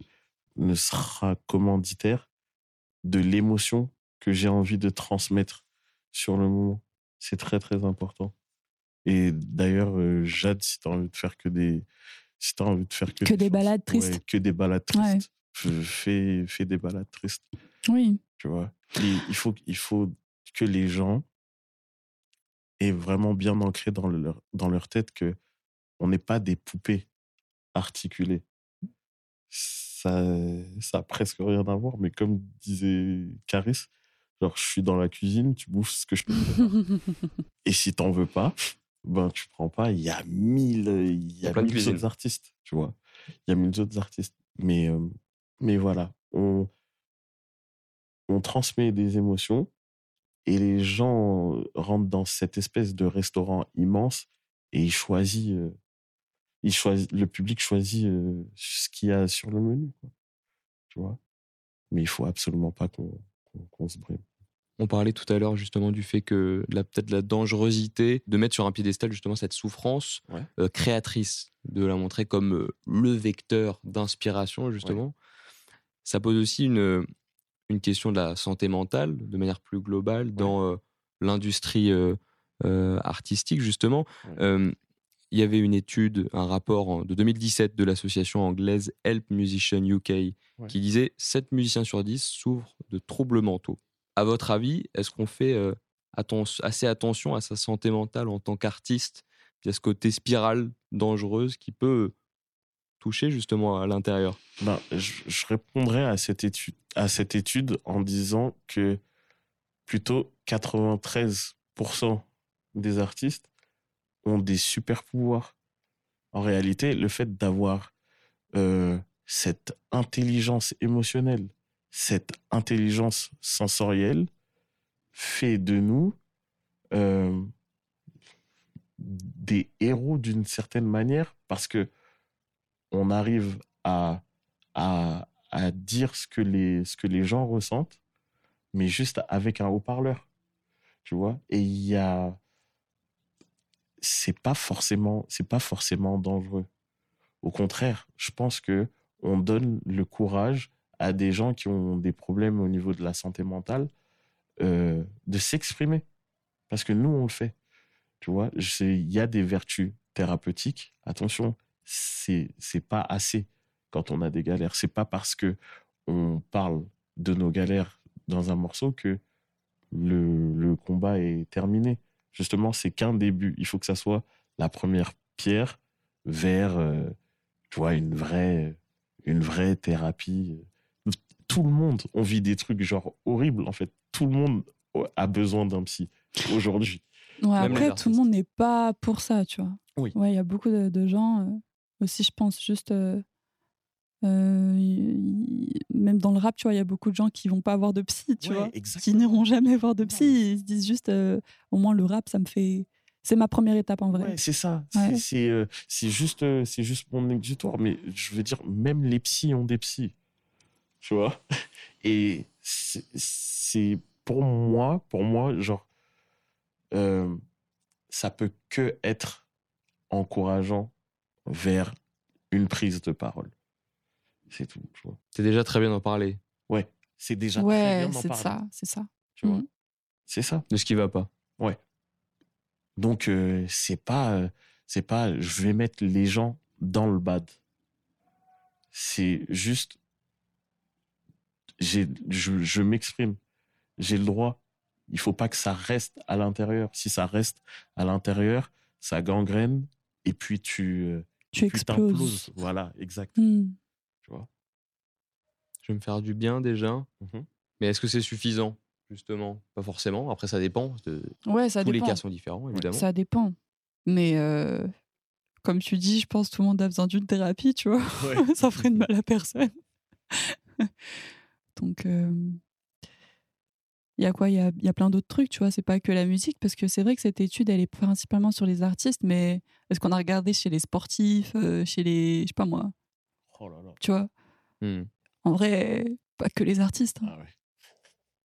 ne sera commanditaire de l'émotion que j'ai envie de transmettre sur le moment. C'est très, très important. Et d'ailleurs, euh, Jade, si tu as envie de faire que des. Si t'as envie de faire que, Que des balades ouais, tristes. que des balades tristes. Fais, fais des balades tristes. Oui. Tu vois? Et il, faut, il faut que les gens aient vraiment bien ancré dans leur, dans leur tête que on n'est pas des poupées articulées. Ça, ça a presque rien à voir, mais comme disait Caris, genre, je suis dans la cuisine, tu bouffes ce que je prépare. Et si t'en veux pas, ben tu prends pas. Il y a mille, il y a mille autres artistes, tu vois. Il y a mille autres artistes. Mais, euh, mais voilà, on, on transmet des émotions et les gens rentrent dans cette espèce de restaurant immense et ils choisissent, ils choisissent le public choisit euh, ce qu'il y a sur le menu, quoi. tu vois? Mais il faut absolument pas qu'on se brime. On parlait tout à l'heure justement du fait que la- peut-être la dangerosité de mettre sur un piédestal justement cette souffrance Ouais. euh, créatrice, de la montrer comme euh, le vecteur d'inspiration justement. Ça pose aussi une, une question de la santé mentale de manière plus globale dans l'industrie artistique justement. Il y avait une étude, un rapport de 2017 de l'association anglaise Help Musician UK qui disait 7 musiciens sur 10 souffrent de troubles mentaux. À votre avis, est-ce qu'on fait euh, atten- assez attention à sa santé mentale en tant qu'artiste? Il y a ce côté spirale dangereuse qui peut toucher justement à l'intérieur. Ben, je, je répondrais à cette, étude, à cette étude en disant que plutôt 93% des artistes ont des super pouvoirs. En réalité, le fait d'avoir euh, cette intelligence émotionnelle, cette intelligence sensorielle, fait de nous euh, des héros d'une certaine manière parce que on arrive à, à, à dire ce que, les, ce que les gens ressentent, mais juste avec un haut-parleur. Tu vois? Et il y a. C'est pas forcément, c'est pas forcément dangereux. Au contraire, je pense que on donne le courage à des gens qui ont des problèmes au niveau de la santé mentale euh, de s'exprimer. Parce que nous, on le fait. Tu vois, il y a des vertus thérapeutiques. Attention, c'est c'est pas assez quand on a des galères. C'est pas parce que on parle de nos galères dans un morceau que le combat est terminé. Justement, c'est qu'un début. Il faut que ça soit la première pierre vers, euh, tu vois, une vraie, une vraie thérapie. Tout le monde, on vit des trucs genre horribles en fait. Tout le monde a besoin d'un psy aujourd'hui. Ouais, après, tout le monde n'est pas pour ça, tu vois. Oui. Ouais, il y a beaucoup de, de gens euh, aussi, je pense, juste. euh, même dans le rap, tu vois, il y a beaucoup de gens qui vont pas avoir de psy, tu Ouais, vois. Qui n'iront jamais voir de Non, psy. Ils se disent juste, euh, au moins le rap, ça me fait. C'est ma première étape en vrai. Ouais, c'est ça. Ouais. C'est- euh, juste, euh, c'est juste mon exutoire. Mais je veux dire, même les psys ont des psys. Tu vois Et c'est- c'est pour moi, pour moi, genre, euh, ça peut que être encourageant vers une prise de parole. C'est tout. Tu vois C'est déjà très bien d'en parler Ouais, c'est déjà très Ouais, bien d'en c'est parler. ça, c'est ça. Tu vois Mhm. C'est ça. de ce qui va pas. Donc euh, c'est pas euh, c'est pas je vais mettre les gens dans le bad. C'est juste j'ai je, je m'exprime. J'ai le droit. Il faut pas que ça reste à l'intérieur. Si ça reste à l'intérieur, ça gangrène et puis tu euh, Tu et exploses. t'imploses. Voilà, exact. Mhm. Je vais me faire du bien déjà. Mhm. Mais est-ce que c'est suffisant? Justement Pas forcément. Après, ça dépend. De... Ouais, ça Tous les cas sont différents, évidemment. Ça dépend. Mais euh, comme tu dis, je pense que tout le monde a besoin d'une thérapie, tu vois. ça ferait de mal à personne. Donc, euh, il y a quoi? Il y a, il y a plein d'autres trucs, tu vois. C'est pas que la musique, parce que c'est vrai que cette étude, elle est principalement sur les artistes, mais est-ce qu'on a regardé chez les sportifs, euh, chez les. Je sais pas moi, Oh là là. tu vois? Hmm. En vrai, pas que les artistes. hein. Ah ouais.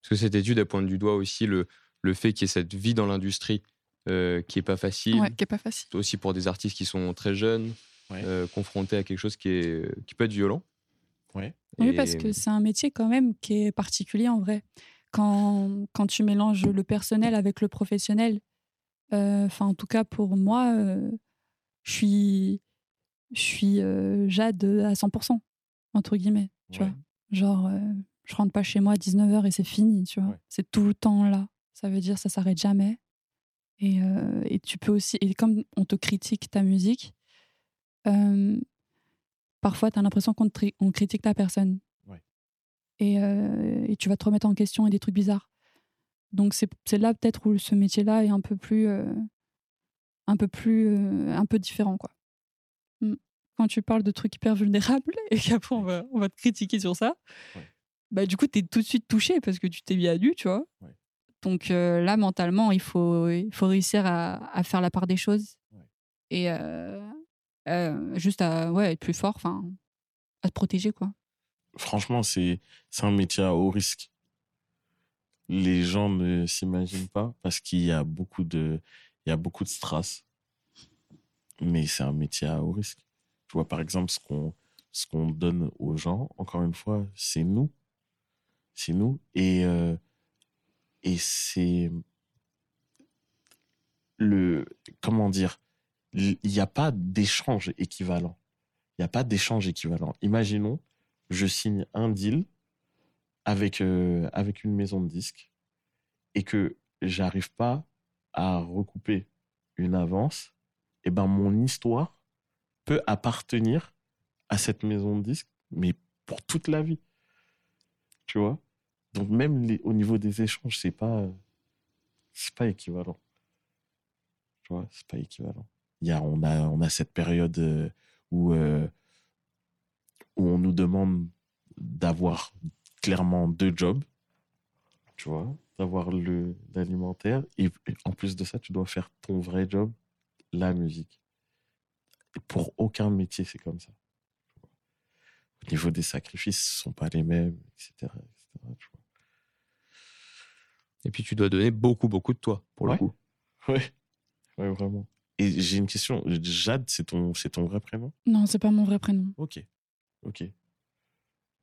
Parce que cette étude, pointe du doigt aussi le, le fait qu'il y ait cette vie dans l'industrie euh, qui est pas facile. Ouais, qui est pas facile. Aussi pour des artistes qui sont très jeunes, Ouais. euh, confrontés à quelque chose qui, est, qui peut être violent. Ouais. Oui, parce que c'est un métier quand même qui est particulier en vrai. Quand, quand tu mélanges le personnel avec le professionnel, euh, enfin en tout cas pour moi, euh, je suis, je suis euh, Jade à 100%, entre guillemets. Tu Ouais. vois Genre, euh, je rentre pas chez moi à 19h et c'est fini, tu vois. Ouais. C'est tout le temps là. Ça veut dire ça s'arrête jamais. Et, euh, et tu peux aussi, et comme on te critique ta musique, euh, parfois tu as l'impression qu'on on critique ta personne. Ouais. Et, euh, et tu vas te remettre en question et des trucs bizarres. Donc c'est c'est là peut-être où ce métier-là est un peu plus, un peu plus, un peu différent quoi. Quand tu parles de trucs hyper vulnérables et qu'après on va, on va te critiquer sur ça, Ouais. bah du coup tu es tout de suite touché parce que tu t'es mis à nu, tu vois. Ouais. Donc euh, là mentalement il faut, il faut réussir à, à faire la part des choses Ouais. et euh, euh, juste à ouais, être plus fort, enfin à se protéger quoi. Franchement, c'est c'est un métier à haut risque. Les gens ne s'imaginent pas parce qu'il y a beaucoup de il y a beaucoup de strass. Mais c'est un métier à haut risque. Tu vois, par exemple, ce qu'on ce donne aux gens, encore une fois, c'est nous. C'est nous. Et, euh, et c'est le. Comment dire Il n'y a pas d'échange équivalent. Il n'y a pas d'échange équivalent. Imaginons, je signe un deal avec, euh, avec une maison de disques et que j'arrive pas à recouper une avance, et ben mon histoire peut appartenir à cette maison de disques, mais pour toute la vie. Tu vois? Donc même au niveau des échanges, c'est pas c'est pas équivalent. Tu vois, c'est pas équivalent. Il y a, on a on a cette période euh, où euh, où on nous demande d'avoir clairement deux jobs, tu vois, d'avoir le l'alimentaire et en plus de ça, tu dois faire ton vrai job, la musique. Et pour aucun métier, c'est comme ça. Au niveau des sacrifices, ce sont pas les mêmes, etc. etc., tu vois. Et puis tu dois donner beaucoup, beaucoup de toi, pour Ouais. le coup. Ouais, ouais, vraiment. Et j'ai une question. Jade, c'est ton, c'est ton vrai prénom? Non, c'est pas mon vrai prénom. Ok. Ok.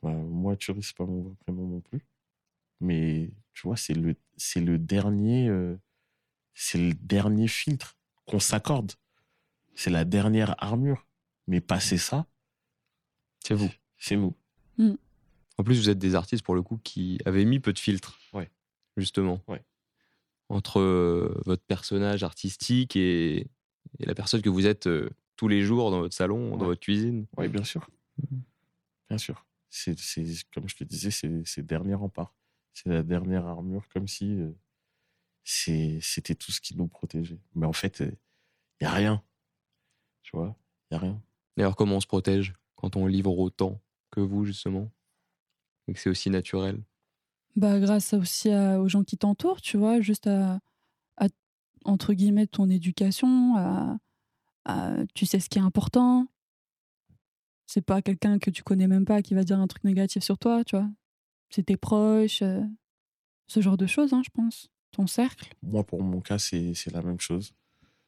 Bah, moi, Thury, c'est pas mon vrai prénom non plus. Mais tu vois, c'est le, c'est le dernier, euh, c'est le dernier filtre qu'on s'accorde. C'est la dernière armure. Mais passer ça, C'est vous. c'est nous. En plus, vous êtes des artistes, pour le coup, qui avaient mis peu de filtres. Ouais. Justement. Ouais. Entre euh, votre personnage artistique et, et la personne que vous êtes euh, tous les jours dans votre salon, dans votre cuisine. Oui, bien sûr. Bien sûr. C'est, comme je te disais, c'est, dernier rempart. C'est la dernière armure, comme si euh, c'était tout ce qui nous protégeait. Mais en fait, il n'y a rien. Tu vois, il n'y a rien. Et alors, comment on se protège quand on livre autant que vous, justement? Et que c'est aussi naturel? Bah, grâce aussi à- aux gens qui t'entourent, tu vois, juste à, à, entre guillemets, ton éducation, à, à- tu sais ce qui est important. C'est pas quelqu'un que tu connais même pas qui va dire un truc négatif sur toi, tu vois. C'est tes proches, euh, ce genre de choses, hein, je pense. Ton cercle. Moi, pour mon cas, c'est, c'est la même chose.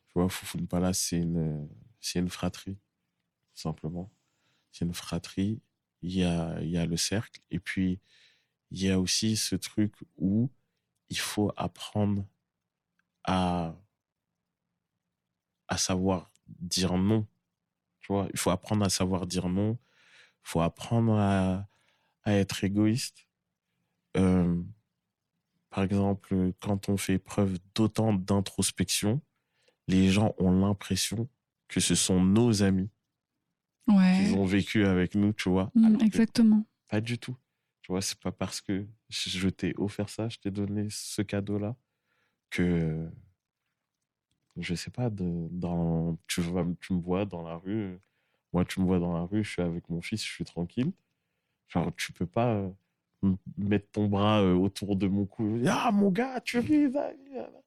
Tu vois, Foufoune Palace, c'est une, c'est une fratrie, tout simplement. C'est une fratrie. Il y a, il y a le cercle. Et puis, il y a aussi ce truc où il faut apprendre à, à savoir dire non. Tu vois, il faut apprendre à savoir dire non. Il faut apprendre à, à être égoïste. Euh, par exemple, quand on fait preuve d'autant d'introspection, les gens ont l'impression que ce sont nos amis Ouais. qu'ils ont vécu avec nous, tu vois. Mm, que exactement. pas du tout. Tu vois, c'est pas parce que je t'ai offert ça, je t'ai donné ce cadeau-là, que je sais pas, de, dans, tu, vas, tu me vois dans la rue, moi tu me vois dans la rue, je suis avec mon fils, je suis tranquille. Genre, tu peux pas euh, mettre ton bras euh, autour de mon cou. Ah, mon gars, tu ris. là, là, là.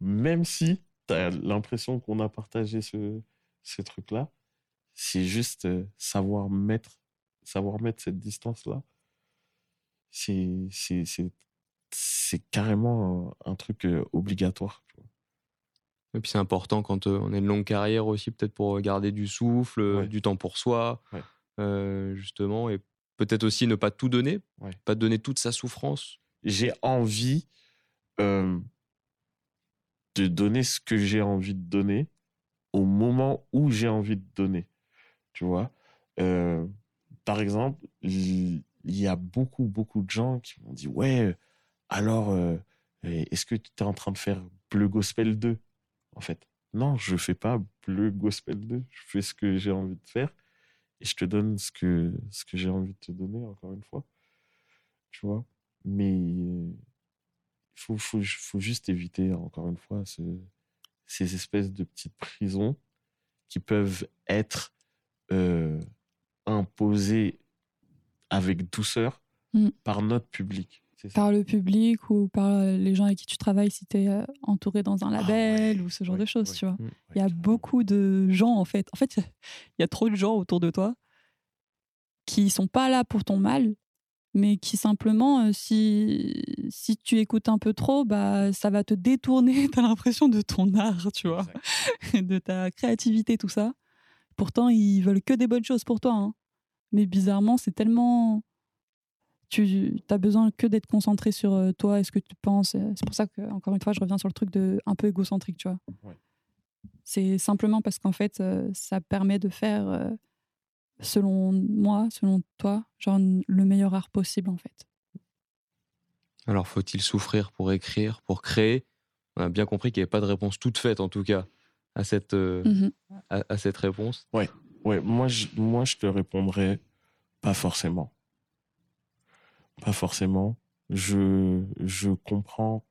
Même si tu as l'impression qu'on a partagé ce, ce truc-là, c'est juste euh, savoir mettre, savoir mettre cette distance-là. C'est, c'est, c'est, c'est carrément un, un truc euh, obligatoire. tu vois. Et puis c'est important quand euh, on a une longue carrière aussi, peut-être pour garder du souffle, Ouais. du temps pour soi, Ouais. euh, justement, et peut-être aussi ne pas tout donner, Ouais. pas donner toute sa souffrance. j'ai envie euh, de donner ce que j'ai envie de donner au moment où j'ai envie de donner. Tu vois? Euh, Par exemple, il y a beaucoup, beaucoup de gens qui m'ont dit Ouais, euh, alors, euh, est-ce que tu es en train de faire Bleu Gospel 2 En fait, non, je fais pas Bleu Gospel 2. Je fais ce que j'ai envie de faire et je te donne ce que, ce que j'ai envie de te donner, encore une fois. Tu vois? Mais il faut, faut, faut juste éviter, encore une fois, ce, ces espèces de petites prisons qui peuvent être euh, imposées avec douceur Mm. par notre public. Par le public ou par euh, les gens avec qui tu travailles si tu es entouré dans un Ah label ouais, ou ce genre ouais, de choses, ouais. tu vois. Mm. Il y a beaucoup de gens, en fait. En fait, il y a trop de gens autour de toi qui sont pas là pour ton mal, mais qui simplement, euh, si, si tu écoutes un peu trop, bah, ça va te détourner, tu as l'impression, de ton art, tu vois, de ta créativité, tout ça. Pourtant, ils veulent que des bonnes choses pour toi. hein. Mais bizarrement, c'est tellement... Tu as besoin que d'être concentré sur euh, toi et ce que tu penses. C'est pour ça que, encore une fois, je reviens sur le truc de un peu égocentrique, tu vois. Ouais. C'est simplement parce qu'en fait, euh, ça permet de faire, selon moi, selon toi, genre le meilleur art possible, en fait. Alors faut-il souffrir pour écrire, pour créer? On a bien compris qu'il n'y avait pas de réponse toute faite, en tout cas, à cette, euh, Mhm. à, à cette réponse. Ouais, moi je, moi je te répondrais pas forcément. Pas forcément. Je, je comprends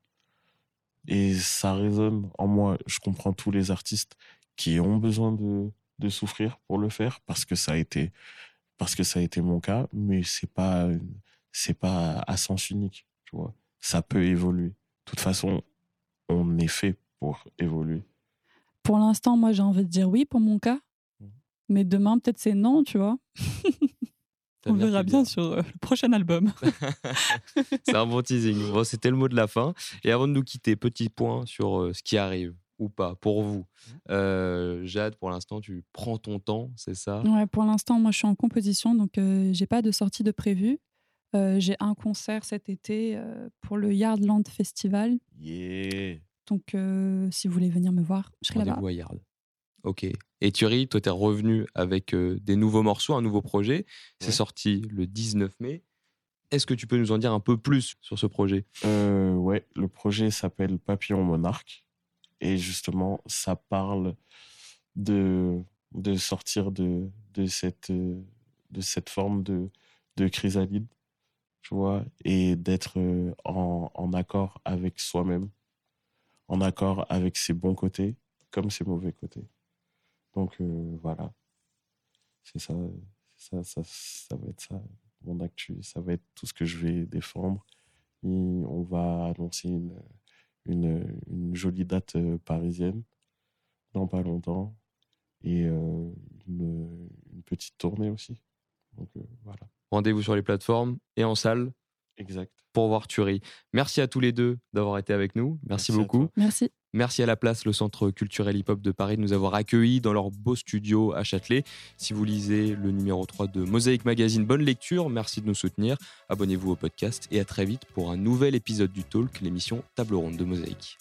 et ça résonne en moi. Je comprends tous les artistes qui ont besoin de, de souffrir pour le faire parce que ça a été, parce que ça a été mon cas, mais c'est pas, c'est pas à sens unique, tu vois. Ça peut évoluer. De toute façon, on est fait pour évoluer. Pour l'instant, moi, j'ai envie de dire oui pour mon cas. Mhm. Mais demain, peut-être c'est non, tu vois. On verra bien sur euh, le prochain album. C'est un bon teasing. Bon, C'était le mot de la fin. Et avant de nous quitter, petit point sur euh, ce qui arrive ou pas pour vous? Euh, Jade, pour l'instant, tu prends ton temps, c'est ça? Ouais, pour l'instant, moi, je suis en composition, donc euh, j'ai pas de sortie de prévu. Euh, j'ai un concert cet été euh, pour le Yardland Festival. Yeah. Donc, euh, si vous voulez venir me voir, je serai là-bas. Yard. Ok. Et Thierry, toi, tu es revenu avec euh, des nouveaux morceaux, un nouveau projet. C'est Ouais. sorti le 19 mai. Est-ce que tu peux nous en dire un peu plus sur ce projet? Euh, ouais, le projet s'appelle Papillon Monarque. Et justement, ça parle de, de sortir de, de, cette, de cette forme de, de chrysalide, tu vois, et d'être euh, en, en accord avec soi-même, en accord avec ses bons côtés comme ses mauvais côtés. Donc euh, voilà, c'est ça, ça, ça, ça va être ça, mon actu, ça va être tout ce que je vais défendre. On va annoncer une, une, une jolie date euh, parisienne dans pas longtemps et euh, une, une petite tournée aussi. Donc euh, voilà, Rendez-vous sur les plateformes et en salle exact. pour voir Thury. Merci à tous les deux d'avoir été avec nous. Merci, beaucoup. Merci. Merci à la place, le Centre culturel hip-hop de Paris, de nous avoir accueillis dans leur beau studio à Châtelet. Si vous lisez le numéro 3 de Mosaïque Magazine, bonne lecture, merci de nous soutenir. Abonnez-vous au podcast et à très vite pour un nouvel épisode du Talk, l'émission Table Ronde de Mosaïque.